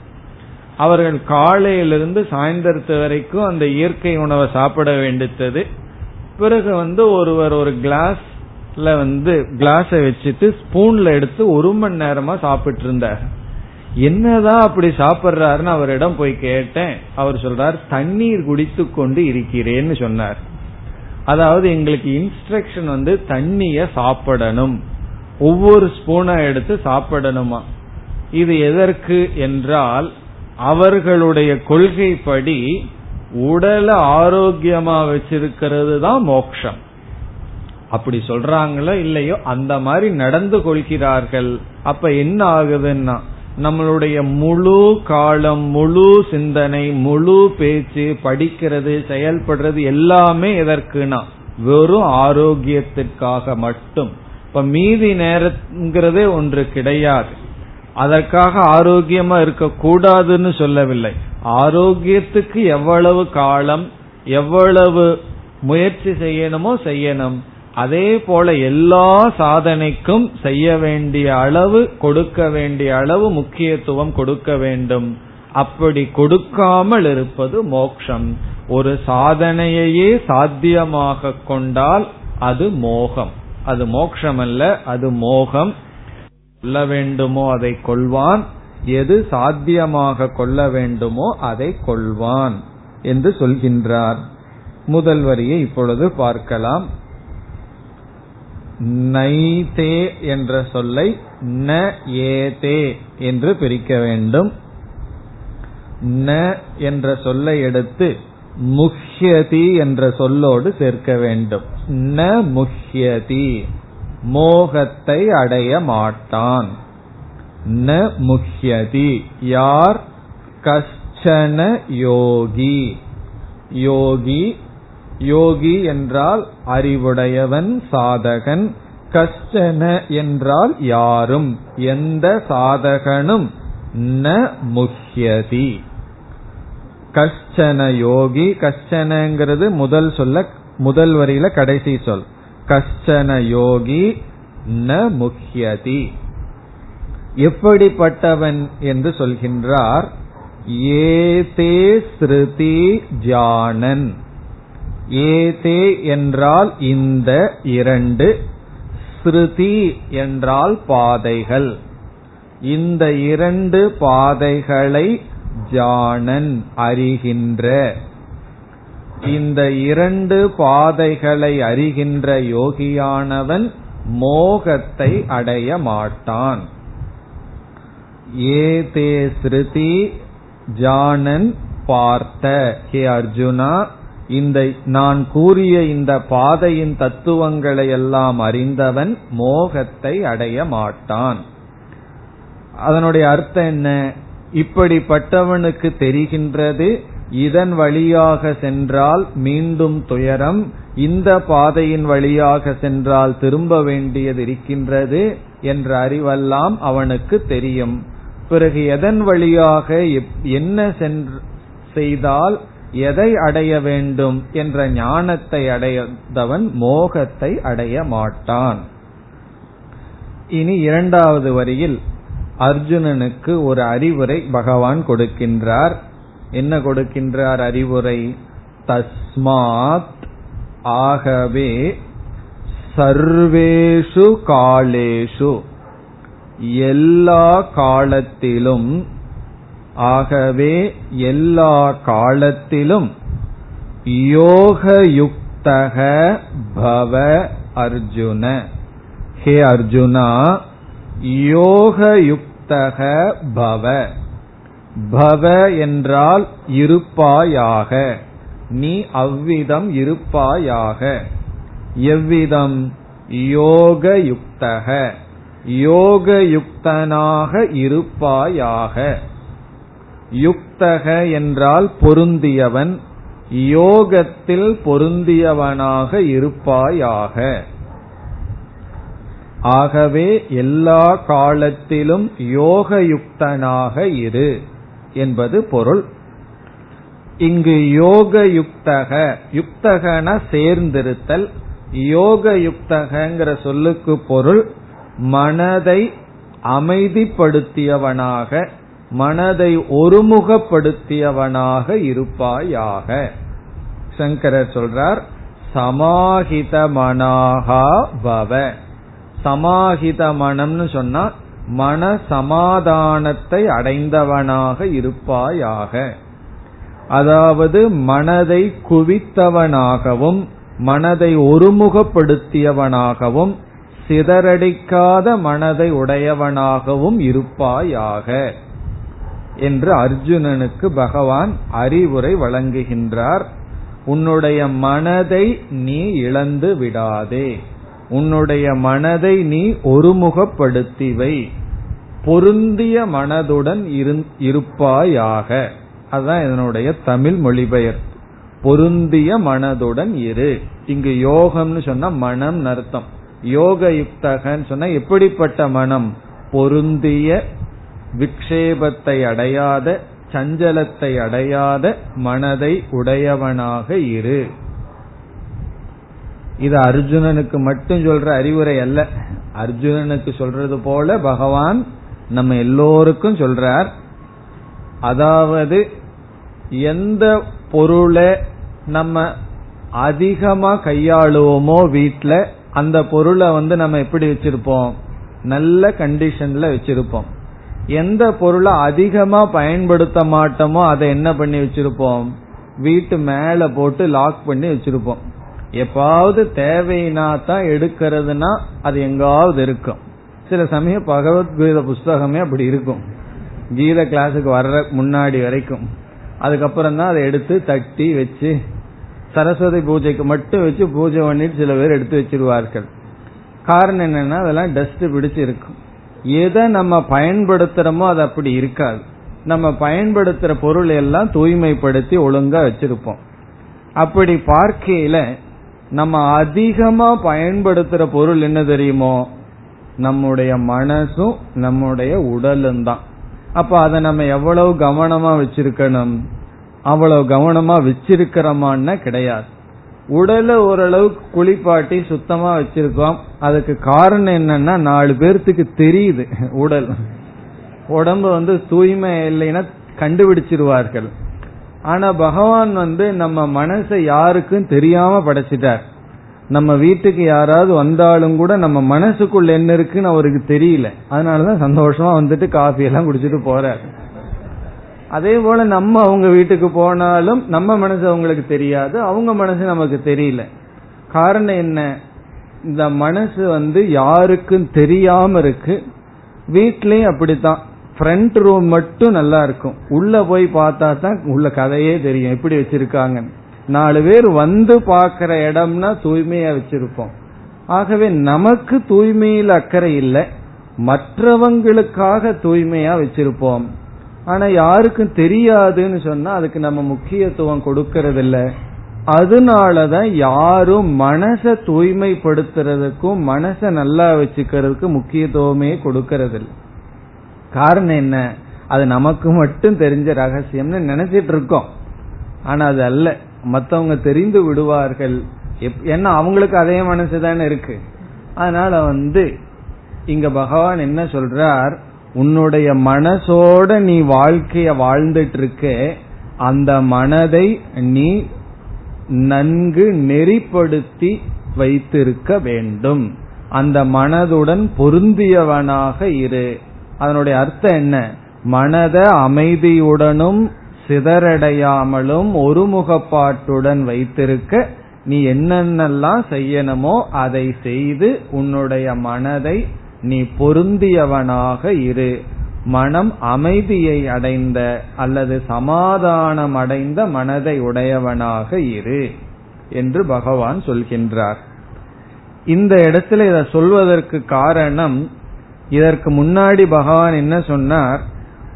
அவர்கள் காலையிலிருந்து சாயந்தரத்து வரைக்கும் அந்த இயற்கை உணவை சாப்பிட வேண்டியது. பிறகு வந்து ஒருவர் ஒரு கிளாஸ்ல வந்து கிளாஸ வச்சுட்டு ஸ்பூன்ல எடுத்து ஒரு மணி நேரமா சாப்பிட்டு இருந்தார். என்னதான் அப்படி சாப்பிடுறாருன்னு அவரிடம் போய் கேட்டேன். அவர் சொல்றார் தண்ணீர் குடித்து கொண்டு இருக்கிறேன்னு சொன்னார். அதாவது எங்களுக்கு இன்ஸ்ட்ரக்ஷன் வந்து தண்ணிய சாப்பிடணும். ஒவ்வொரு ஸ்பூனை எடுத்து சாப்பிடணுமா? இது எதற்கு என்றால் அவர்களுடைய கொள்கைப்படி உடலை ஆரோக்கியமா வச்சிருக்கிறது தான் மோக்ஷம். அப்படி சொல்றாங்களோ இல்லையோ அந்த மாதிரி நடந்து கொள்கிறார்கள். அப்ப என்ன ஆகுதுன்னா நம்மளுடைய முழு காலம் முழு சிந்தனை முழு பேச்சு படிக்கிறது செயல்படுறது எல்லாமே எதற்குனா வெறும் ஆரோக்கியத்திற்காக மட்டும். இப்ப மீதி நேரங்கிறதே ஒன்று கிடையாது. அதற்காக ஆரோக்கியமா இருக்க கூடாதுன்னு சொல்லவில்லை. ஆரோக்கியத்துக்கு எவ்வளவு காலம் எவ்வளவு முயற்சி செய்யணுமோ செய்யணும். அதே போல எல்லா சாதனைக்கும் செய்ய வேண்டிய அளவு கொடுக்க வேண்டிய அளவு முக்கியத்துவம் கொடுக்க வேண்டும். அப்படி கொடுக்காமல் இருப்பது மோக்ஷம். ஒரு சாதனையையே சாத்தியமாக கொண்டால் அது மோகம். அது மோக்ஷம் அல்ல அது மோகம். கொள்ள வேண்டுமோ அதை கொள்வான். எது சாத்தியமாக கொள்ள வேண்டுமோ அதை கொள்வான் என்று சொல்கின்றார். முதல் வரியை இப்பொழுது பார்க்கலாம். நைதே என்ற சொல்லை ந ஏதே என்று பிரிக்க வேண்டும். ந என்ற சொல்லை எடுத்து முஹ்யதி என்ற சொல்லோடு சேர்க்க வேண்டும். ந முஹ்யதி. மோகத்தை அடைய மாட்டான். ந முஹ்யதி. யார்? கஷ்டன யோகி. யோகி. யோகி என்றால் அறிவுடையவன் சாதகன். கஷ்டன என்றால் யாரும். எந்த சாதகனும். ந முஹ்யதி. கஷ்டன யோகி கஷ்டனங்கிறது முதல் சொல்ல முதல் வரியில கடைசி சொல். கஷ்டன யோகி ந முக்கியதி எப்படிப்பட்டவன் என்று சொல்கின்றார்? ஏதே ஸ்ருதி ஜானன். ஏதே என்றால் இந்த இரண்டு ஸ்ருதி என்றால் பாதைகள். இந்த இரண்டு பாதைகளை ஜானன் அறிகின்ற. இந்த இரண்டு பாதைகளை அறிகின்ற யோகியானவன் மோகத்தை அடைய மாட்டான். ஏதே ஸ்ருதி ஜானன் பார்த்த. ஹே அர்ஜுனா இந்த நான் கூறிய இந்த பாதையின் தத்துவங்களை எல்லாம் அறிந்தவன் மோகத்தை அடைய மாட்டான். அதனுடைய அர்த்தம் என்ன? இப்படிப்பட்டவனுக்கு தெரிகின்றது இதன் வழியாக சென்றால் மீண்டும் துயரம் இந்த பாதையின் வழியாக சென்றால் திரும்ப வேண்டியது இருக்கின்றது என்ற அறிவெல்லாம் அவனுக்கு தெரியும். பிறகு எதன் வழியாக என்ன செய்தால் எதை அடைய வேண்டும் என்ற ஞானத்தை அடைந்தவன் மோகத்தை அடைய மாட்டான். இனி இரண்டாவது வரியில் அர்ஜுனனுக்கு ஒரு அறிவுரை பகவான் கொடுக்கின்றார். என்ன கொடுக்கின்றார் அறிவுரை? தஸ்மாத் ஆகவே சர்வேஷு காலேஷு. எல்லா காலத்திலும் ஆகவே எல்லா காலத்திலும் யோகயுக்தக பவ அர்ஜுன. ஹே அர்ஜுனா யோகயுக்தக யுக்தக பவ. பவ என்றால் இருப்பாயாக. நீ அவ்விதம் இருப்பாயாக. எவ்விதம்? யோக யுக்தக யோக யுக்தனாக இருப்பாயாக. யுக்தக என்றால் பொருந்தியவன். யோகத்தில் பொருந்தியவனாக இருப்பாயாக. ஆகவே எல்லா காலத்திலும் யோக யுக்தனாக இரு என்பது பொருள். இங்கு யோக யுக்தக யுக்தகன சேர்ந்திருத்தல் யோக யுக்தகங்கிற சொல்லுக்கு பொருள் மனதை அமைதிப்படுத்தியவனாக மனதை ஒருமுகப்படுத்தியவனாக இருப்பாயாக. சங்கரர் சொல்றார் சமாஹித மனாகா பவ. சமாஹித மனம்னு சொன்னா மன சமாதானத்தை அடைந்தவனாக இருப்பாயாக. அதாவது மனதை குவித்தவனாகவும் மனதை ஒருமுகப்படுத்தியவனாகவும் சிதறடிக்காத மனதை உடையவனாகவும் இருப்பாயாக என்று அர்ஜுனனுக்கு பகவான் அறிவுரை வழங்குகின்றார். உன்னுடைய மனதை நீ இழந்து விடாதே. உன்னுடைய மனதை நீ ஒருமுகப்படுத்திவை. பொருந்திய மனதுடன் இருப்பாயாக. அதுதான் இதனுடைய தமிழ் மொழிபெயர்ப்பு. பொருந்திய மனதுடன் இரு. இங்கு யோகம்னு சொன்னா மனம் அர்த்தம். யோக யுக்தகன்னு சொன்னா எப்படிப்பட்ட மனம்? பொருந்திய விக்ஷேபத்தை அடையாத சஞ்சலத்தை அடையாத மனதை உடையவனாக இரு. இது அர்ஜுனனுக்கு மட்டும் சொல்ற அறிவுரை அல்ல. அர்ஜுனனுக்கு சொல்றது போல பகவான் நம்ம எல்லோருக்கும் சொல்றார். அதாவது எந்த பொருளை நம்ம அதிகமா கையாளுவோமோ வீட்டில் அந்த பொருளை வந்து நம்ம எப்படி வச்சிருப்போம்? நல்ல கண்டிஷன்ல வச்சிருப்போம். எந்த பொருளை அதிகமா பயன்படுத்த மாட்டோமோ அதை என்ன பண்ணி வச்சிருப்போம்? வீட்டு மேல போட்டு லாக் பண்ணி வச்சிருப்போம். எப்பாவது தேவைனா தான் எடுக்கிறதுனா அது எங்காவது இருக்கும். சில சமயம் பகவத்கீத புஸ்தகமே அப்படி இருக்கும். கீத கிளாஸுக்கு வர்ற முன்னாடி வரைக்கும். அதுக்கப்புறம் தான் அதை எடுத்து தட்டி வச்சு சரஸ்வதி பூஜைக்கு மட்டும் வச்சு பூஜை பண்ணிட்டு சில பேர் எடுத்து வச்சிருவார்கள். காரணம் என்னன்னா அதெல்லாம் டஸ்ட் பிடிச்சு இருக்கும். எதை நம்ம பயன்படுத்துறோமோ அது அப்படி இருக்காது. நம்ம பயன்படுத்துற பொருள் எல்லாம் தூய்மைப்படுத்தி ஒழுங்கா வச்சிருப்போம். அப்படி பார்க்கையில நம்ம அதிகமா பயன்படுத்துற பொருள் என்ன தெரியுமோ? நம்முடைய மனசும் நம்முடைய உடலும் தான். அப்ப அதை நம்ம எவ்வளவு கவனமா வச்சிருக்கணும்? அவ்வளவு கவனமா வச்சிருக்கிறோமான்னா கிடையாது. உடலை ஓரளவுக்கு குளிப்பாட்டி சுத்தமா வச்சிருக்கோம். அதுக்கு காரணம் என்னன்னா நாலு பேர்த்துக்கு தெரியுது உடல். உடம்பு வந்து தூய்மை இல்லைன்னா கண்டுபிடிச்சிருவார்கள். ஆனா பகவான் வந்து நம்ம மனசை யாருக்கும் தெரியாம படைச்சிட்டார். நம்ம வீட்டுக்கு யாராவது வந்தாலும் கூட நம்ம மனசுக்குள்ள என்ன இருக்குன்னு அவருக்கு தெரியல. அதனாலதான் சந்தோஷமா வந்துட்டு காஃபி எல்லாம் குடிச்சிட்டு போறாரு. அதே போல நம்ம அவங்க வீட்டுக்கு போனாலும் நம்ம மனசு அவங்களுக்கு தெரியாது அவங்க மனசு நமக்கு தெரியல. காரணம் என்ன? இந்த மனசு வந்து யாருக்கும் தெரியாம இருக்கு. வீட்லயும் அப்படித்தான். ஃப்ரண்ட் ரூம் மட்டும் நல்லா இருக்கும். உள்ள போய் பார்த்தா தான் உள்ள கதையே தெரியும். எப்படி வச்சிருக்காங்க நாலு பேர் வந்து பாக்குற இடம்னா தூய்மையா வச்சிருப்போம். ஆகவே நமக்கு தூய்மையில் அக்கறை இல்லை. மற்றவங்களுக்காக தூய்மையா வச்சிருப்போம். ஆனா யாருக்கும் தெரியாதுன்னு சொன்னா அதுக்கு நம்ம முக்கியத்துவம் கொடுக்கறது இல்ல அதனாலதான் யாரும் மனசை தூய்மைப்படுத்துறதுக்கும் மனசை நல்லா வச்சுக்கிறதுக்கு முக்கியத்துவமே கொடுக்கறதில்லை. காரணம் என்ன? அது நமக்கு மட்டும் தெரிஞ்ச ரகசியம்னு நினைச்சிட்டு இருக்கோம். ஆனா அது அல்ல. மத்தவங்க தெரிந்து விடுவார்கள். ஏன்னா அவங்களுக்கு அதே மனசு தானே இருக்கு. அதனால வந்து இங்க பகவான் என்ன சொல்றார்? உன்னுடைய மனசோட நீ வாழ்க்கைய வாழ்ந்துட்டு இருக்க அந்த மனதை நீ நன்கு நெறிப்படுத்தி வைத்திருக்க வேண்டும். அந்த மனதுடன் பொருந்தியவனாக இரு. அதனுடைய அர்த்தம் என்ன? மனத அமைதியுடனும் சிதறடையாமலும் ஒருமுகப்பாட்டுடன் வைத்திருக்க நீ என்னென்னலாம் செய்யணுமோ அதை செய்து உன்னுடைய மனதை நீ பொருந்தியவனாக இரு. மனம் அமைதியை அடைந்த அல்லது சமாதானம் அடைந்த மனதை உடையவனாக இரு என்று பகவான் சொல்கின்றார். இந்த இடத்துல இதை சொல்வதற்கு காரணம் இதற்கு முன்னாடி பகவான் என்ன சொன்னார்?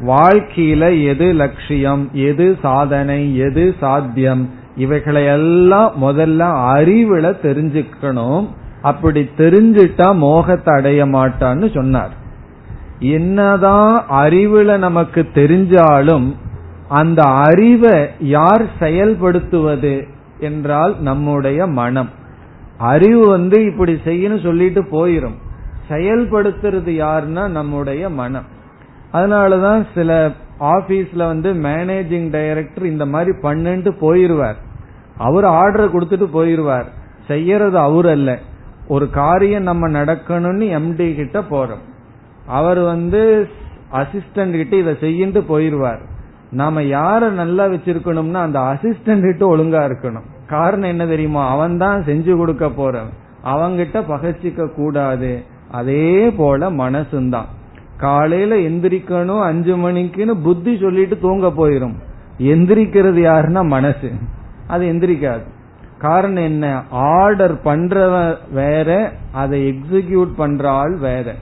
வாழ்க்கையில எது லட்சியம் எது சாதனை எது சாத்தியம்? இவைகளை எல்லாம் முதல்ல அறிவுல தெரிஞ்சுக்கணும். அப்படி தெரிஞ்சிட்டா மோகத்தை அடைய மாட்டான்னு சொன்னார். என்னதான் அறிவுல நமக்கு தெரிஞ்சாலும் அந்த அறிவை யார் செயல்படுத்துவது என்றால் நம்முடைய மனம். அறிவு வந்து இப்படி செய்யணும் சொல்லிட்டு போயிரும். செயல்படுத்துறது யாருன்னா நம்முடைய மனம். அதனாலதான் சில ஆபீஸ்ல வந்து மேனேஜிங் டைரக்டர் இந்த மாதிரி பண்ணுன்ட்டு போயிருவார். அவர் ஆர்டர் கொடுத்துட்டு போயிருவார். செய்யறது அவர் அல்ல. ஒரு காரியம் நம்ம நடக்கணும்னு எம்டி கிட்ட போறோம். அவர் வந்து அசிஸ்டன்ட் கிட்ட இதை செய்யிட்டு போயிருவார். நாம யார நல்லா வச்சிருக்கணும்னா அந்த அசிஸ்டன்ட் கிட்ட ஒழுங்கா இருக்கணும். காரணம் என்ன தெரியுமா? அவன் தான் செஞ்சு கொடுக்க போறவன். அவங்கிட்ட பகச்சிக்க கூடாது. அதே போல மனசுந்தான். காலையில எந்திரிக்கணும் அஞ்சு மணிக்குன்னு புத்தி சொல்லிட்டு தூங்க போயிரும். எந்திரிக்கிறது யாருன்னா மனசு. அது எந்திரிக்காது. காரணம் என்ன? ஆர்டர் பண்றவன் வேற அதை எக்ஸிக்யூட் பண்ற ஆள் வேற.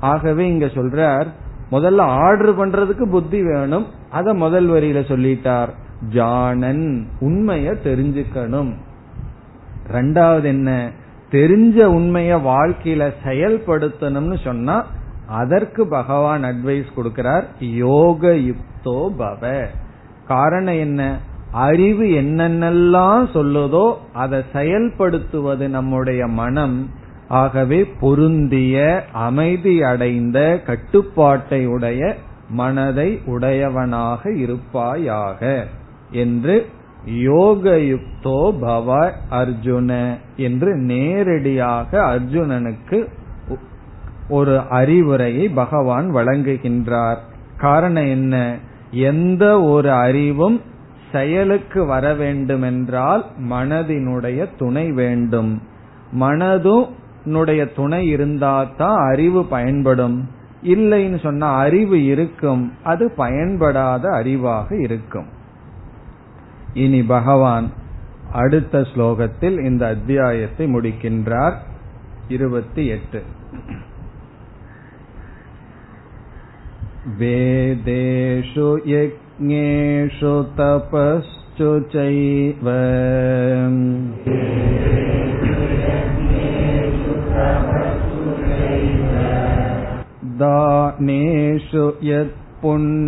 ஆகவே இங்க சொல்றார் முதல்ல ஆர்டர் பண்றதுக்கு புத்தி வேணும். அத முதல் வரியில சொல்லிட்டார். ஜானன் உண்மைய தெரிஞ்சுக்கணும். ரெண்டாவது என்ன? தெரிஞ்ச உண்மைய வாழ்க்கையில செயல்படுத்தணும்னு சொன்னா அதற்கு பகவான் அட்வைஸ் கொடுக்கிறார் யோக யுக்தோ பவ. காரணம் என்ன? அறிவு என்னென்னலாம் சொல்லுதோ அதை செயல்படுத்துவது நம்முடைய மனம். ஆகவே பொருந்திய அமைதி அடைந்த கட்டுப்பாட்டை உடைய மனதை உடையவனாக இருப்பாயாக. என்று யோகயுக்தோ பவ அர்ஜுன என்று நேரடியாக அர்ஜுனனுக்கு ஒரு அறிவுரையை பகவான் வழங்குகின்றார். காரணம் என்ன? எந்த ஒரு அறிவும் செயலுக்கு வர வேண்டுமென்றால் மனதினுடைய துணை வேண்டும். மனதுனுடைய துணை இருந்தாதான் அறிவு பயன்படும். இல்லைன்னு சொன்னா அறிவு இருக்கும். அது பயன்படாத அறிவாக இருக்கும். இனி பகவான் அடுத்த ஸ்லோகத்தில் இந்த அத்தியாயத்தை முடிக்கின்றார் இருபத்தி எட்டு वेदेषु यज्ञेषु तपश्चु चैव दानेषु यत्पुण्यफलं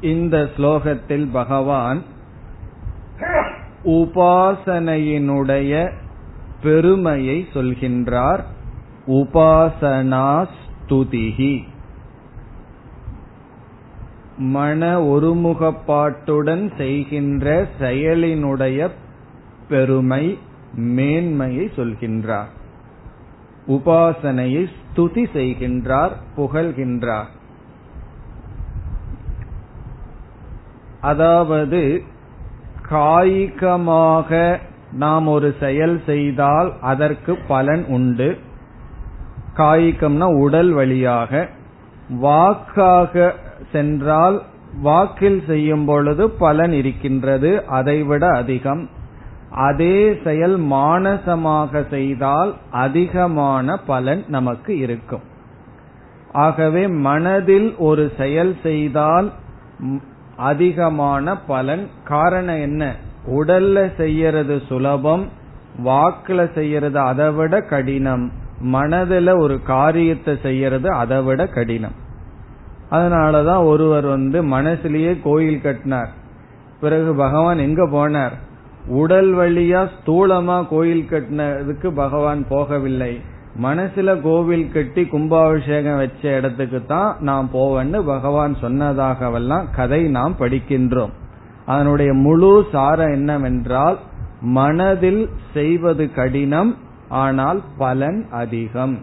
இந்த ஸ்லோகத்தில் பகவான் உபாசனையினுடைய பெருமையை சொல்கின்றார். உபாசனா ஸ்துதிகி மன ஒருமுகப்பாட்டுடன் செய்கின்ற செயலினுடைய பெருமை மேன்மையை சொல்கின்றார். உபாசனையை ஸ்துதி செய்கின்றார் புகழ்கின்றார். அதாவது காய்கமாக நாம் ஒரு செயல் செய்தால் அதற்கு பலன் உண்டு. காய்கம்னா உடல் வழியாக. வாக்காக சென்றால் வாக்கில் செய்யும் பொழுது பலன் இருக்கின்றது அதைவிட அதிகம். அதே செயல் மானசமாக செய்தால் அதிகமான பலன் நமக்கு இருக்கும். ஆகவே மனதில் ஒரு செயல் செய்தால் அதிகமான பலன். காரணம் என்ன? உடல்ல செய்யறது சுலபம் வாக்குல செய்யறது அதை விட கடினம். மனதுல ஒரு காரியத்தை செய்யறது அதை விட கடினம். அதனாலதான் ஒருவர் வந்து மனசுலயே கோயில் கட்டினார். பிறகு பகவான் எங்க போனார்? உடல் வழியா ஸ்தூலமா கோயில் கட்டினதுக்கு பகவான் போகவில்லை. மனசுல கோவில் கட்டி கும்பாபிஷேகம் வச்ச இடத்துக்கு தான் நாம் போவேன்னு பகவான் சொன்னதாகவெல்லாம் கதை நாம் படிக்கின்றோம். அதனுடைய முழு சாரம் என்னவென்றால் மனதில் செய்வது கடினம் ஆனால் பலன் அதிகம்.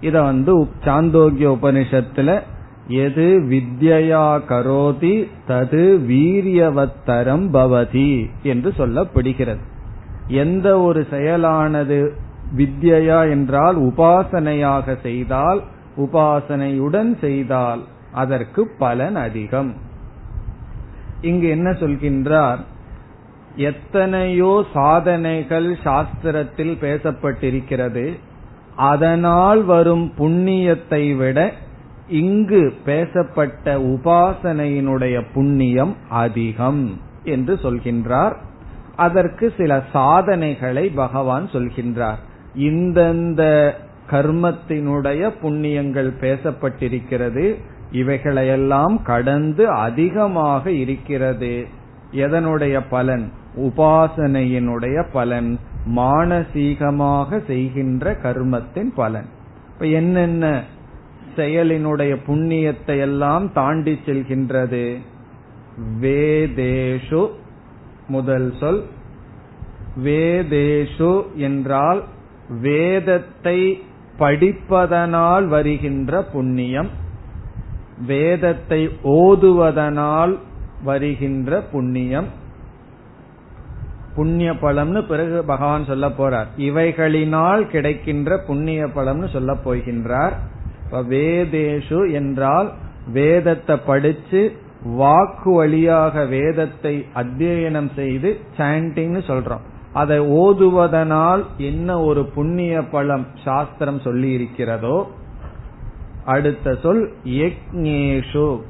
இத வந்து சாந்தோக்கிய உபனிஷத்துல எது வித்யா கரோதி தது வீரியவத்தரம் பவதி என்று சொல்லப்படுகிறது. எந்த ஒரு செயலானது வித்யா என்றால் உபாசனையாக செய்தால் உபாசனையுடன் செய்தால் அதற்கு பலன் அதிகம். இங்கு என்ன சொல்கின்றார்? எத்தனையோ சாதனைகள் சாஸ்திரத்தில் பேசப்பட்டிருக்கிறது. அதனால் வரும் புண்ணியத்தை விட இங்கு பேசப்பட்ட உபாசனையினுடைய புண்ணியம் அதிகம் என்று சொல்கின்றார். அதற்கு சில சாதனைகளை பகவான் சொல்கின்றார். இந்தந்த கர்மத்தினுடைய புண்ணியங்கள் பேசப்பட்டிருக்கிறது. இவைகளையெல்லாம் கடந்து அதிகமாக இருக்கிறது. எதனுடைய பலன்? உபாசனையினுடைய பலன். மானசீகமாக செய்கின்ற கர்மத்தின் பலன். இப்ப என்னென்ன செயலினுடைய புண்ணியத்தை எல்லாம் தாண்டி செல்கின்றது? வேதேஷு முதல் சொல். வேதேஷு என்றால் வேதத்தை படிப்பதனால் வருகின்ற புண்ணியம் வேதத்தை ஓதுவதனால் வருகின்ற புண்ணியம். புண்ணிய பலம்னு பிறகு பகவான் சொல்ல போறார். இவைகளினால் கிடைக்கின்ற புண்ணிய பலம்னு சொல்ல போகின்றார் வேதேஷு என்றால் வேதத்தை படிச்சு வாக்கு வழியாக வேதத்தை அத்தியனம் செய்து சாண்டிங்னு சொல்றோம். அதை ஓதுவதனால் என்ன ஒரு புண்ணிய பலம் சாஸ்திரம் சொல்லி இருக்கிறதோ அடுத்த சொல் யக்ஞேஷு.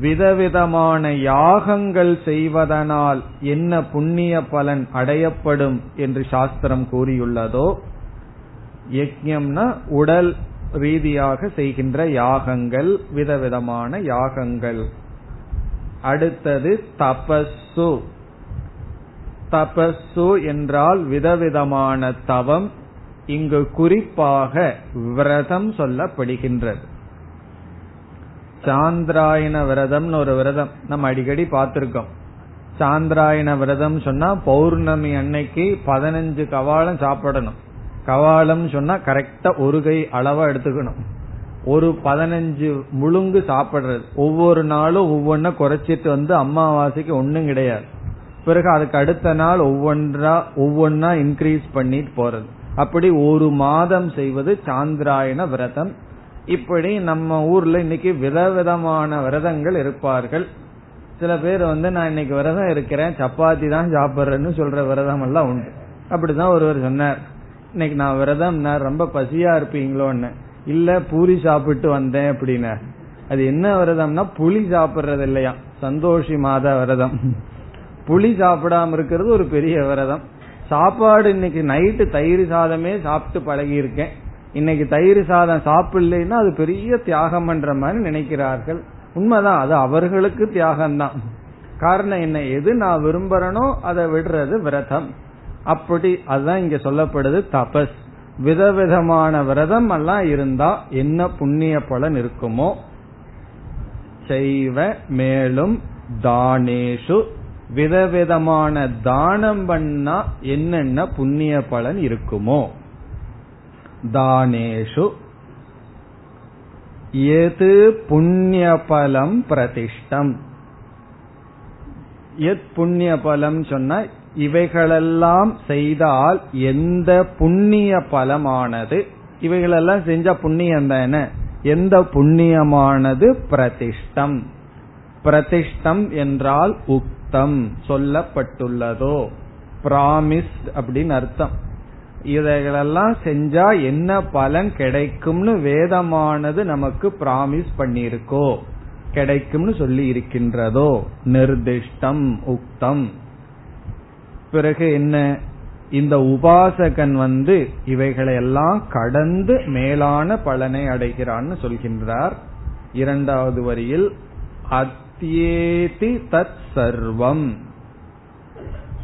விதவிதமான யாகங்கள் செய்வதனால் என்ன புண்ணிய பலன் அடையப்படும் என்று சாஸ்திரம் கூறியுள்ளதோ யக்ஞம்னா உடல் ரீதியாக செய்கின்ற யாகங்கள் விதவிதமான யாகங்கள். அடுத்தது தபஸ்ஸு தபசு என்றால் விதவிதமான தவம் இங்கு குறிப்பாக விரதம் சொல்லப்படுகின்றது. சாந்திராயண விரதம்னு ஒரு விரதம் நம்ம அடிக்கடி பார்த்திருக்கோம். சாந்திராயண விரதம் சொன்னா பௌர்ணமி அன்னைக்கு பதினஞ்சு கவாலம் சாப்பிடணும். கவாலம் சொன்னா கரெக்டா ஒரு கை அளவா எடுத்துக்கணும். ஒரு பதினஞ்சு முழுங்கு சாப்பிடுறது. ஒவ்வொரு நாளும் ஒவ்வொன்ன குறைச்சிட்டு வந்து அம்மாவாசைக்கு ஒன்னும் கிடையாது. பிறகு அதுக்கு அடுத்த நாள் ஒவ்வொன்றா ஒவ்வொன்னா இன்க்ரீஸ் பண்ணிட்டு போறது. அப்படி ஒரு மாதம் செய்வது சாந்திராயண விரதம். இப்படி நம்ம ஊர்ல இன்னைக்கு விதவிதமான விரதங்கள் இருப்பார்கள். சில பேர் வந்து நான் இன்னைக்கு விரதம் இருக்கிறேன் சப்பாத்தி தான் சாப்பிட்றேன்னு சொல்ற விரதம் எல்லாம் உண்டு. அப்படிதான் ஒருவர் சொன்னார். இன்னைக்கு நான் விரதம் ரொம்ப பசியா இருப்பீங்களோன்னு. இல்ல பூரி சாப்பிட்டு வந்தேன் அப்படின்னு அது என்ன விரதம்னா புளி சாப்பிடுறது இல்லையா? சந்தோஷி மாதா விரதம். புளி சாப்பிடாம இருக்கிறது ஒரு பெரிய விரதம். சாப்பாடு இன்னைக்கு நைட்டு தயிர் சாதமே சாப்பிட்டு பழகி இருக்கேன் இன்னைக்கு தயிர் சாதம் சாப்பிடலைன்னா அது பெரிய தியாகம் பண்ற மாதிரி நினைக்கிறார்கள். உண்மைதான் அது அவர்களுக்கு தியாகம் தான் காரணம் என்ன? எது நான் விரும்புறனோ அதை விடுறது விரதம். அப்படி அதுதான் இங்க சொல்லப்படுது தபஸ். விதவிதமான விரதம் எல்லாம் இருந்தா என்ன புண்ணிய பலன் இருக்குமோ? செய்வ மேலும் தானேஷு விதவிதமான தானம் பண்ணா என்னென்ன புண்ணிய பலன் இருக்குமோ? தானேஷு. எது புண்ணிய பலம் பிரதிஷ்டம்? எத் புண்ணிய பலம் சொன்ன இவைகளெல்லாம் செய்தால் எந்த புண்ணிய பலமானது? இவைகளெல்லாம் செஞ்சா புண்ணியம் தானே? எந்த புண்ணியமானது பிரதிஷ்டம்? பிரதிஷ்டம் என்றால் உக்தம் சொல்லப்பட்டுள்ளதோ? பிராமிஸ் அப்படின்னு அர்த்தம். இதைகளெல்லாம் செஞ்சா என்ன பலன் கிடைக்கும்னு வேதமானது நமக்கு பிராமிஸ் பண்ணிருக்கோ கிடைக்கும்னு சொல்லி இருக்கின்றதோ? நிர்திஷ்டம் உக்தம். பிறகு என்ன? இந்த உபாசகன் வந்து இவைகளை எல்லாம் கடந்து மேலான பலனை அடைகிறான்னு சொல்கின்றார். இரண்டாவது வரியில் அத்தியேதி தத் சர்வம்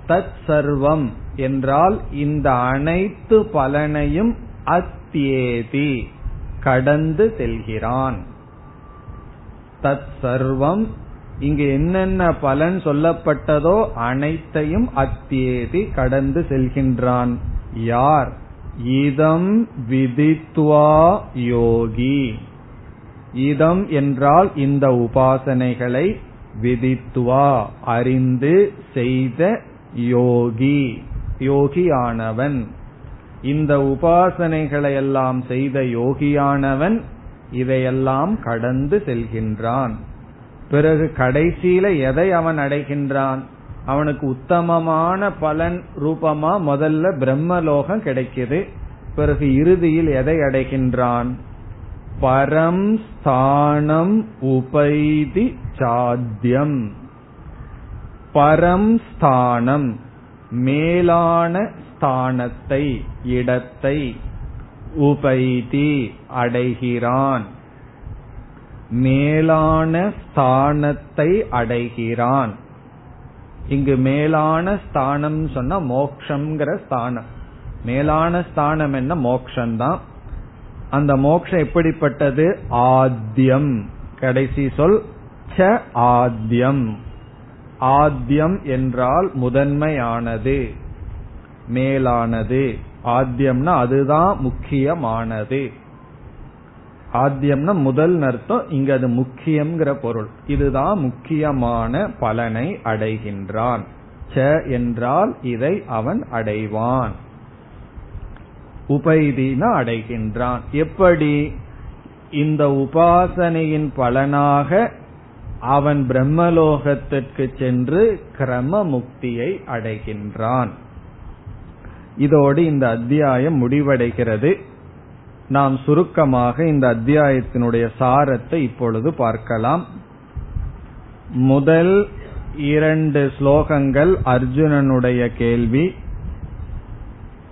தத் சர்வம் என்றால் இந்த அனைத்து பலனையும் அத்தியேதி கடந்து செல்கிறான். தத் சர்வம் இங்கு என்னென்ன பலன் சொல்லப்பட்டதோ அனைத்தையும் அத்தியேதி கடந்து செல்கின்றான். யார்? இதம் விதித்வா யோகி. இதம் என்றால் இந்த உபாசனைகளை விதித்துவா அறிந்து செய்த யோகி யோகியானவன். இந்த உபாசனைகளை எல்லாம் செய்த யோகியானவன் இதையெல்லாம் கடந்து செல்கின்றான். பிறகு கடைசியில எதை அவன் அடைகின்றான்? அவனுக்கு உத்தமமான பலன் ரூபமா முதல்ல பிரம்மலோகம் கிடைக்குது. பிறகு இறுதியில் எதை அடைகின்றான்? பரம் ஸ்தானம் உபைதி சாத்தியம். பரம் ஸ்தானம் மேலான ஸ்தானத்தை இடத்தை உபைதி அடைகிறான். மேலான ஸ்தானத்தை அடைகிறான். இங்கு மேலான ஸ்தானம் சொன்னா மோக்ஷங்கிற ஸ்தானம். மேலான ஸ்தானம் என்ன? மோக்ஷந்தான். அந்த மோக்ஷம் எப்படிப்பட்டது? ஆத்தியம். கடைசி சொல் ச ஆத்தியம். ஆத்தியம் என்றால் முதன்மையானது மேலானது. ஆத்தியம்னா அதுதான் முக்கியமானது. ஆத்தியம்னா முதல் அர்த்தம் இங்க அது முக்கியம்ங்கிற பொருள். இதுதான் முக்கியமான பலனை அடைகின்றான். ச என்றால் இதை அவன் அடைவான். உபைதினா அடைகின்றான். எப்படி? இந்த உபாசனையின் பலனாக அவன் பிரம்மலோகத்திற்கு சென்று கிரம முக்தியை அடைகின்றான். இதோடு இந்த அத்தியாயம் முடிவடைகிறது. நாம் சுருக்கமாக இந்த அத்தியாயத்தினுடைய சாரத்தை இப்பொழுது பார்க்கலாம். முதல் இரண்டு ஸ்லோகங்கள் அர்ஜுனனுடைய கேள்வி.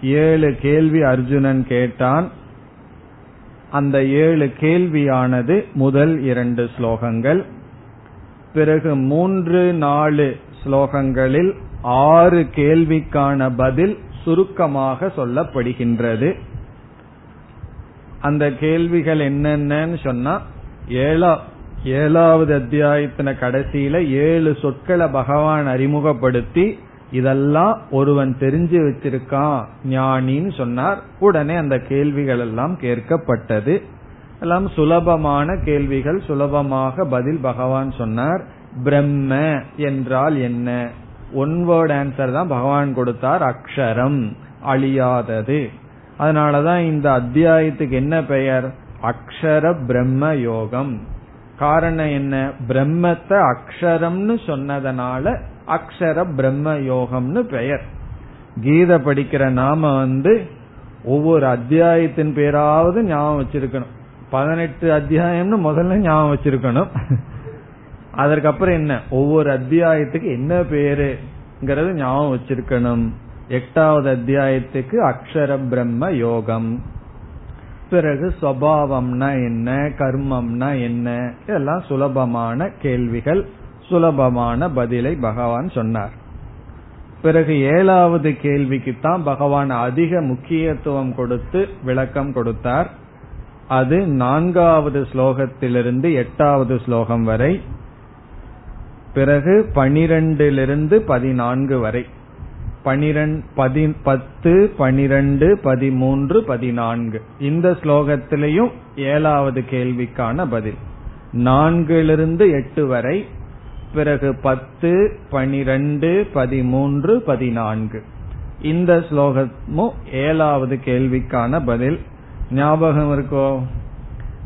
ஏழு கேள்வி அர்ஜுனன் கேட்டான். அந்த ஏழு கேள்வியானது முதல் இரண்டு ஸ்லோகங்கள். பிறகு மூன்று நாலு ஸ்லோகங்களில் ஆறு கேள்விக்கான பதில் சுருக்கமாக சொல்லப்படுகின்றது. அந்த கேள்விகள் என்னென்னு சொன்னா ஏழா ஏழாவது அத்தியாயத்தின கடைசியில ஏழு சொற்களை பகவான் அறிமுகப்படுத்தி இதெல்லாம் ஒருவன் தெரிஞ்சு வச்சிருக்கான் ஞானின்னு சொன்னார். உடனே அந்த கேள்விகள் எல்லாம் கேட்கப்பட்டது. எல்லாம் சுலபமான கேள்விகள் சுலபமாக பதில் பகவான் சொன்னார். பிரம்ம என்றால் என்ன? ஒன் வேர்ட் ஆன்சர் தான் பகவான் கொடுத்தார் அக்ஷரம் அழியாதது. அதனாலதான் இந்த அத்தியாயத்துக்கு என்ன பெயர்? அக்ஷர பிரம்ம யோகம். காரணம் என்ன? பிரம்மத்தை அக்ஷரம்னு சொன்னதனால அக்ஷர பிரம்ம யோகம்னு பெயர். கீதை படிக்கிற நாம வந்து ஒவ்வொரு அத்தியாயத்தின் பேராவது ஞாபகம் வச்சிருக்கணும். பதினெட்டு அத்தியாயம்னு முதல்ல ஞாபகம் வச்சிருக்கணும். அதற்கப்புறம் என்ன? ஒவ்வொரு அத்தியாயத்துக்கு என்ன பேருங்கிறது ஞாபகம் வச்சிருக்கணும். எட்டாவது அத்தியாயத்துக்கு அக்ஷர பிரம்ம யோகம். பிறகு சுவாவம்னா என்ன கர்மம்னா என்ன? இதெல்லாம் சுலபமான கேள்விகள். சுலபமான பதிலை பகவான் சொன்னார். பிறகு ஏழாவது கேள்விக்கு தான் பகவான் அதிக முக்கியத்துவம் கொடுத்து விளக்கம் கொடுத்தார். அது நான்காவது ஸ்லோகத்திலிருந்து எட்டாவது ஸ்லோகம் வரை பிறகு பனிரெண்டிலிருந்து பதினான்கு வரை. பனிரெண்டு பத்து பனிரெண்டு பதிமூன்று பதினான்கு. இந்த ஸ்லோகத்திலையும் ஏழாவது கேள்விக்கான பதில். நான்கிலிருந்து எட்டு வரை பிறகு பத்து பனிரெண்டு பதிமூன்று பதினான்கு. இந்த ஸ்லோகமும் ஏழாவது கேள்விக்கான பதில். ஞாபகம் இருக்கோ?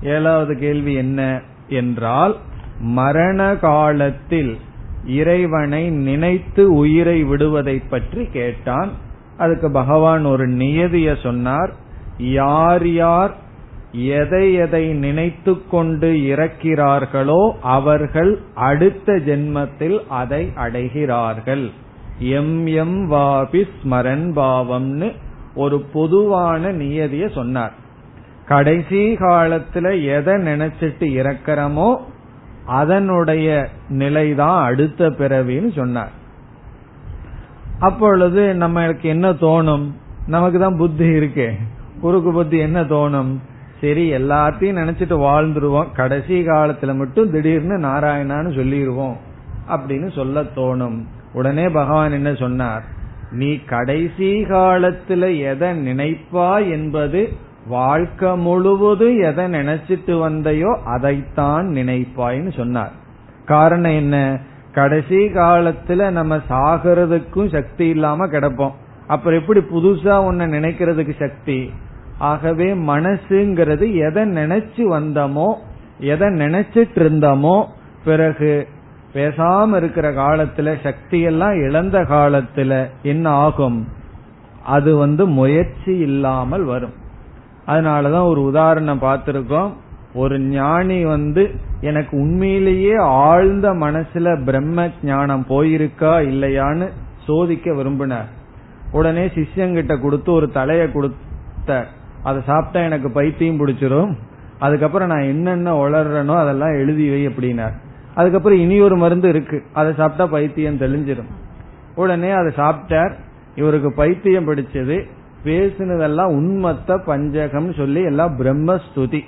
ஏழாவது கேள்வி என்ன என்றால் மரண காலத்தில் இறைவனை நினைத்து உயிரை விடுவதை பற்றி கேட்டான். அதுக்கு பகவான் ஒரு நியதிய சொன்னார். யார் யார் எதை எதை நினைத்து கொண்டு இறக்கிறார்களோ அவர்கள் அடுத்த ஜென்மத்தில் அதை அடைகிறார்கள். எம் எம் வாபி ஸ்மரன் பாவம்னு ஒரு பொதுவான நியதிய சொன்னார். கடைசி காலத்துல எதை நினைச்சிட்டு இறக்கிறோமோ அதனுடைய நிலைதான் அடுத்த பிறவின்னு சொன்னார். அப்பொழுது நம்மளுக்கு என்ன தோணும்? நமக்கு தான் புத்தி இருக்கே. குறுக்கு புத்தி என்ன தோணும்? சரி எல்லாத்தையும் நினைச்சிட்டு வாழ்ந்துருவோம். கடைசி காலத்துல மட்டும் திடீர்னு நாராயணான்னு சொல்லிடுவோம் அப்படின்னு சொல்ல தோணும். உடனே பகவான் என்ன சொன்னார்? நீ கடைசி காலத்துல எதை நினைப்பா என்பது வாழ்க்கை முழுவதும் எதை நினைச்சிட்டு வந்தையோ அதைத்தான் நினைப்பாய்னு சொன்னார். காரணம் என்ன? கடைசி காலத்துல நம்ம சாகிறதுக்கும் சக்தி இல்லாம கிடப்போம். அப்புறம் எப்படி புதுசா ஒன்ன நினைக்கிறதுக்கு சக்தி? ஆகவே மனசுங்கிறது எதை நினைச்சு வந்தோமோ எதை நினைச்சிட்டு இருந்தோமோ பிறகு பேசாம இருக்கிற காலத்துல சக்தியெல்லாம் இழந்த காலத்துல என்ன ஆகும்? அது வந்து முயற்சி இல்லாமல் வரும். அதனாலதான் ஒரு உதாரணம் பார்த்திருக்கோம். ஒரு ஞானி வந்து எனக்கு உண்மையிலேயே ஆழ்ந்த மனசுல பிரம்ம ஞானம் போயிருக்கா இல்லையான்னு சோதிக்க விரும்பினார். உடனே சிஷ்யங்கிட்ட கொடுத்து ஒரு தலைய கொடுத்த அதை சாப்பிட்டா எனக்கு பைத்தியம் பிடிச்சிரும். அதுக்கப்புறம் நான் என்னென்ன வளர்றேனோ அதெல்லாம் எழுதி வை அப்படின்னார். அதுக்கப்புறம் இனி ஒரு மருந்து இருக்கு. அதை சாப்பிட்டா பைத்தியம் தெளிஞ்சிடும் உடனே அதை சாப்பிட்டார். இவருக்கு பைத்தியம் பிடிச்சது. பேசினதெல்லாம் உண்மத்த பஞ்சகம் சொல்லி எல்லாம் பிரம்மஸ்துதி.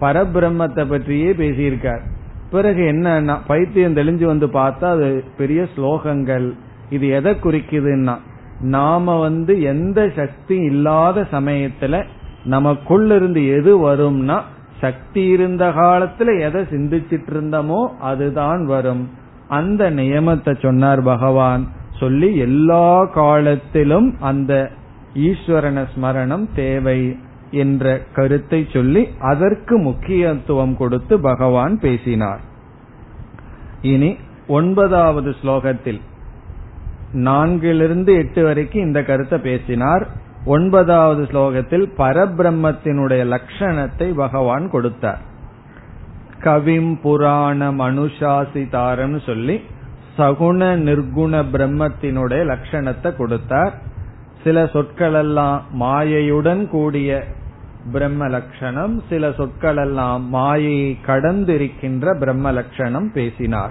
பரபிரம்மத்தை பற்றியே பேசியிருக்கார். பிறகு என்ன பைத்தியம் தெளிஞ்சு வந்து பார்த்தா அது பெரிய ஸ்லோகங்கள். இது எதை குறிக்குதுன்னா நாம வந்து எந்த சக்தி இல்லாத சமயத்துல நமக்குள்ள இருந்து எது வரும்னா சக்தி இருந்த காலத்துல எதை சிந்திச்சிட்டு இருந்தமோ அதுதான் வரும். அந்த நியமத்தை சொன்னார் பகவான். சொல்லி எல்லா காலத்திலும் அந்த ஈஸ்வரன ஸ்மரணம் தேவை என்ற கருத்தை சொல்லி அதற்கு முக்கியத்துவம் கொடுத்து பகவான் பேசினார். இனி ஒன்பதாவது ஸ்லோகத்தில் நான்கிலிருந்து எட்டு வரைக்கும் இந்த கருத்தை பேசினார். ஒன்பதாவது ஸ்லோகத்தில் பரபிரம்மத்தினுடைய லட்சணத்தை பகவான் கொடுத்தார். கவிம் புராண அனுசாசிதாரம் சொல்லி சகுண நிர்குண பிரம்மத்தினுடைய லட்சணத்தை கொடுத்தார். சில சொற்களெல்லாம் மாயையுடன் கூடிய பிரம்ம லட்சணம் சில சொற்களெல்லாம் மாயையை கடந்திருக்கின்ற பிரம்ம லட்சணம் பேசினார்.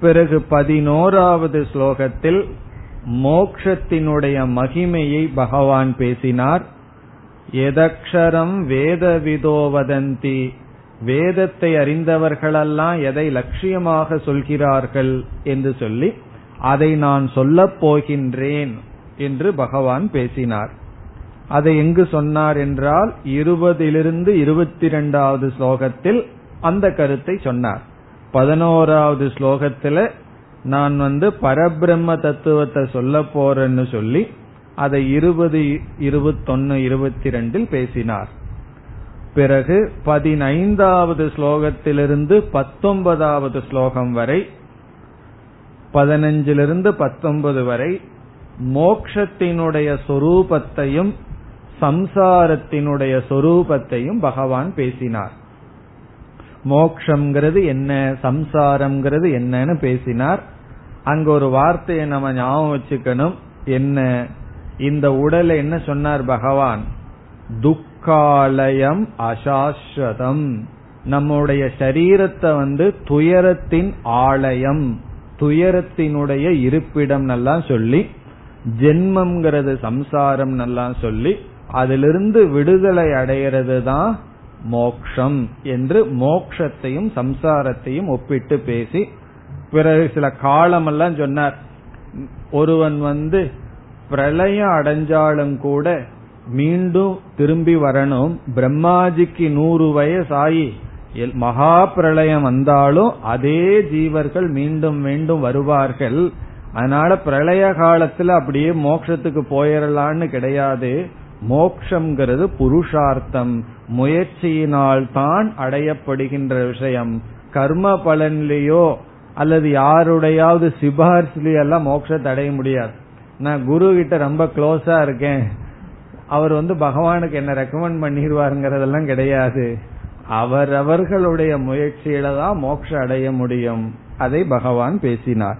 பிறகு பதினோராவது ஸ்லோகத்தில் மோக்ஷத்தினுடைய மகிமையை பகவான் பேசினார். எதக்ஷரம் வேத விதோவதந்தி வேதத்தை அறிந்தவர்களெல்லாம் எதை லட்சியமாக சொல்கிறார்கள் என்று சொல்லி அதை நான் சொல்லப் போகின்றேன் என்று பகவான் பேசினார். அதை எங்கு சொன்னார் என்றால் இருபதிலிருந்து இருபத்தி இரண்டாவது ஸ்லோகத்தில் அந்த கருத்தை சொன்னார். பதினோராவது ஸ்லோகத்துல நான் வந்து பரபிரம்ம தத்துவத்தை சொல்ல போறேன்னு சொல்லி அதை இருபது இருபத்தொன்னு இருபத்தி ரெண்டில் பேசினார். பிறகு பதினைந்தாவது ஸ்லோகத்திலிருந்து பத்தொன்பதாவது ஸ்லோகம் வரை பதினஞ்சிலிருந்து பத்தொன்பது வரை மோக்ஷத்தினுடைய சொரூபத்தையும் சம்சாரத்தினுடைய சொரூபத்தையும் பகவான் பேசினார். மோக்ஷங்கிறது என்ன சம்சாரம்ங்கிறது என்னன்னு பேசினார். அங்க ஒரு வார்த்தையை நம்ம ஞாபகம் வச்சுக்கணும். என்ன? இந்த உடலை என்ன சொன்னார் பகவான்? துக்காலயம் அசாஸ்வதம். நம்முடைய சரீரத்தை வந்து துயரத்தின் ஆலயம் துயரத்தினுடைய இருப்பிடம் நல்லா சொல்லி ஜென்மம்ங்கிறது சம்சாரம் நல்லா சொல்லி அதிலிருந்து விடுதலை அடையிறது தான் மோக்ஷம் என்று மோக்ஷத்தையும் சம்சாரத்தையும் ஒப்பிட்டு பேசி பிறகு சில காலமெல்லாம் சொன்னார் ஒருவன் வந்து பிரளயம் அடைஞ்சாலும் கூட மீண்டும் திரும்பி வரணும். பிரம்மாஜிக்கு நூறு வயசாயி மகா பிரளயம் வந்தாலும் அதே ஜீவர்கள் மீண்டும் மீண்டும் வருவார்கள். அதனால பிரளய காலத்துல அப்படியே மோட்சத்துக்கு போயிடலான்னு கிடையாது. மோக்ஷங்கிறது புருஷார்த்தம். முயற்சியினால் தான் அடையப்படுகின்ற விஷயம். கர்ம பலன்லயோ அல்லது யாருடையாவது சிபாரிசுலயோ எல்லாம் மோட்சத்தை அடைய முடியாது. நான் குரு கிட்ட ரொம்ப க்ளோஸா இருக்கேன். அவர் வந்து பகவானுக்கு என்ன ரெக்கமெண்ட் பண்ணிடுவாருங்கிறதெல்லாம் கிடையாது. அவரவர்களுடைய முயற்சியில தான் மோட்ச அடைய முடியும். அதை பகவான் பேசினார்.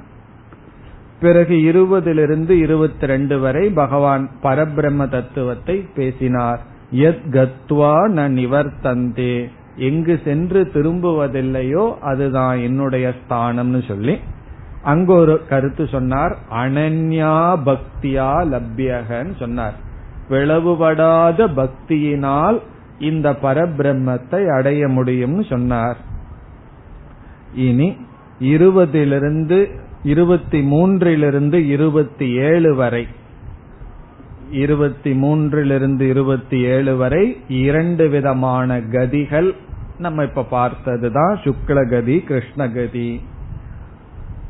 பிறகு இருபதிலிருந்து இருபத்தி ரெண்டு வரை பகவான் பரபிரம்ம தத்துவத்தை பேசினார். எத் கத்வா ந நிவர்த்தந்தே. எங்கு சென்று திரும்புவதில்லையோ அதுதான் என்னுடைய ஸ்தானம்னு சொல்லி அங்கு ஒரு கருத்து சொன்னார். அனன்யா பக்தியா லப்யகன்னு சொன்னார். பிளவுபடாத பக்தியினால் இந்த பரபிரம்மத்தை அடைய முடியும்னு சொன்னார். இனி இருபதிலிருந்து இருபத்தி மூன்றிலிருந்து இருபத்தி ஏழு வரை. இருபத்தி மூன்றிலிருந்து இருபத்தி ஏழு வரை இரண்டு விதமான கதிகள் நம்ம இப்ப பார்த்ததுதான். சுக்லகதி கிருஷ்ணகதி.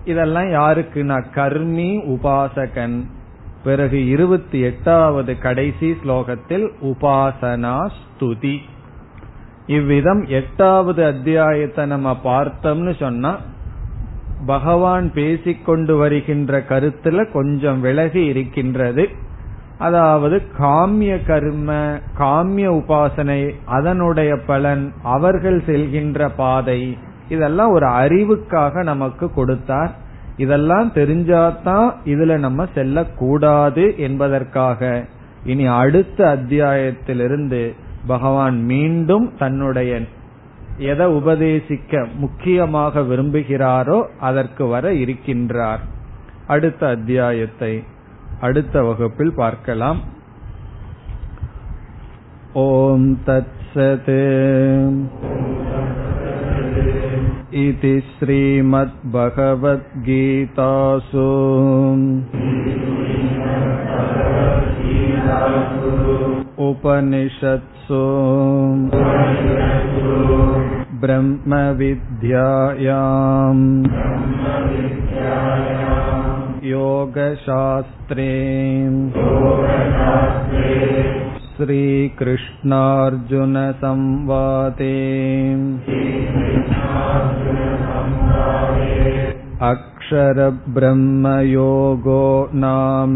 இதெல்லாம் யாருக்குன்னா கர்மி உபாசகன். பிறகு இருபத்தி எட்டாவது கடைசி ஸ்லோகத்தில் உபாசனா ஸ்துதி. இவ்விதம் எட்டாவது அத்தியாயத்தை நம்ம பார்த்தோம்னு சொன்னா பகவான் பேசிக்கொண்டு வருகின்ற கருத்துல கொஞ்சம் விலகி இருக்கின்றது. அதாவது காமிய கர்ம காமிய உபாசனை அதனுடைய பலன் அவர்கள் செல்கின்ற பாதை இதெல்லாம் ஒரு அறிவுக்காக நமக்கு கொடுத்தார். இதெல்லாம் தெரிஞ்சாதான் இதுல நம்ம செல்லக்கூடாது என்பதற்காக. இனி அடுத்த அத்தியாயத்திலிருந்து பகவான் மீண்டும் தன்னுடைய எதை உபதேசிக்க முக்கியமாக விரும்புகிறாரோ அதற்கு வர இருக்கின்றார் அடுத்த அத்தியாயத்தை அடுத்த வகுப்பில் பார்க்கலாம் ஓம் தத் सत् इति श्रीमद्भगवद्गीतासु उपनिषत्सु ब्रह्मविद्यायाम् योगशास्त्रे श्रीकृष्णार्जुनसंवादे अक्षरब्रह्मयोगो नाम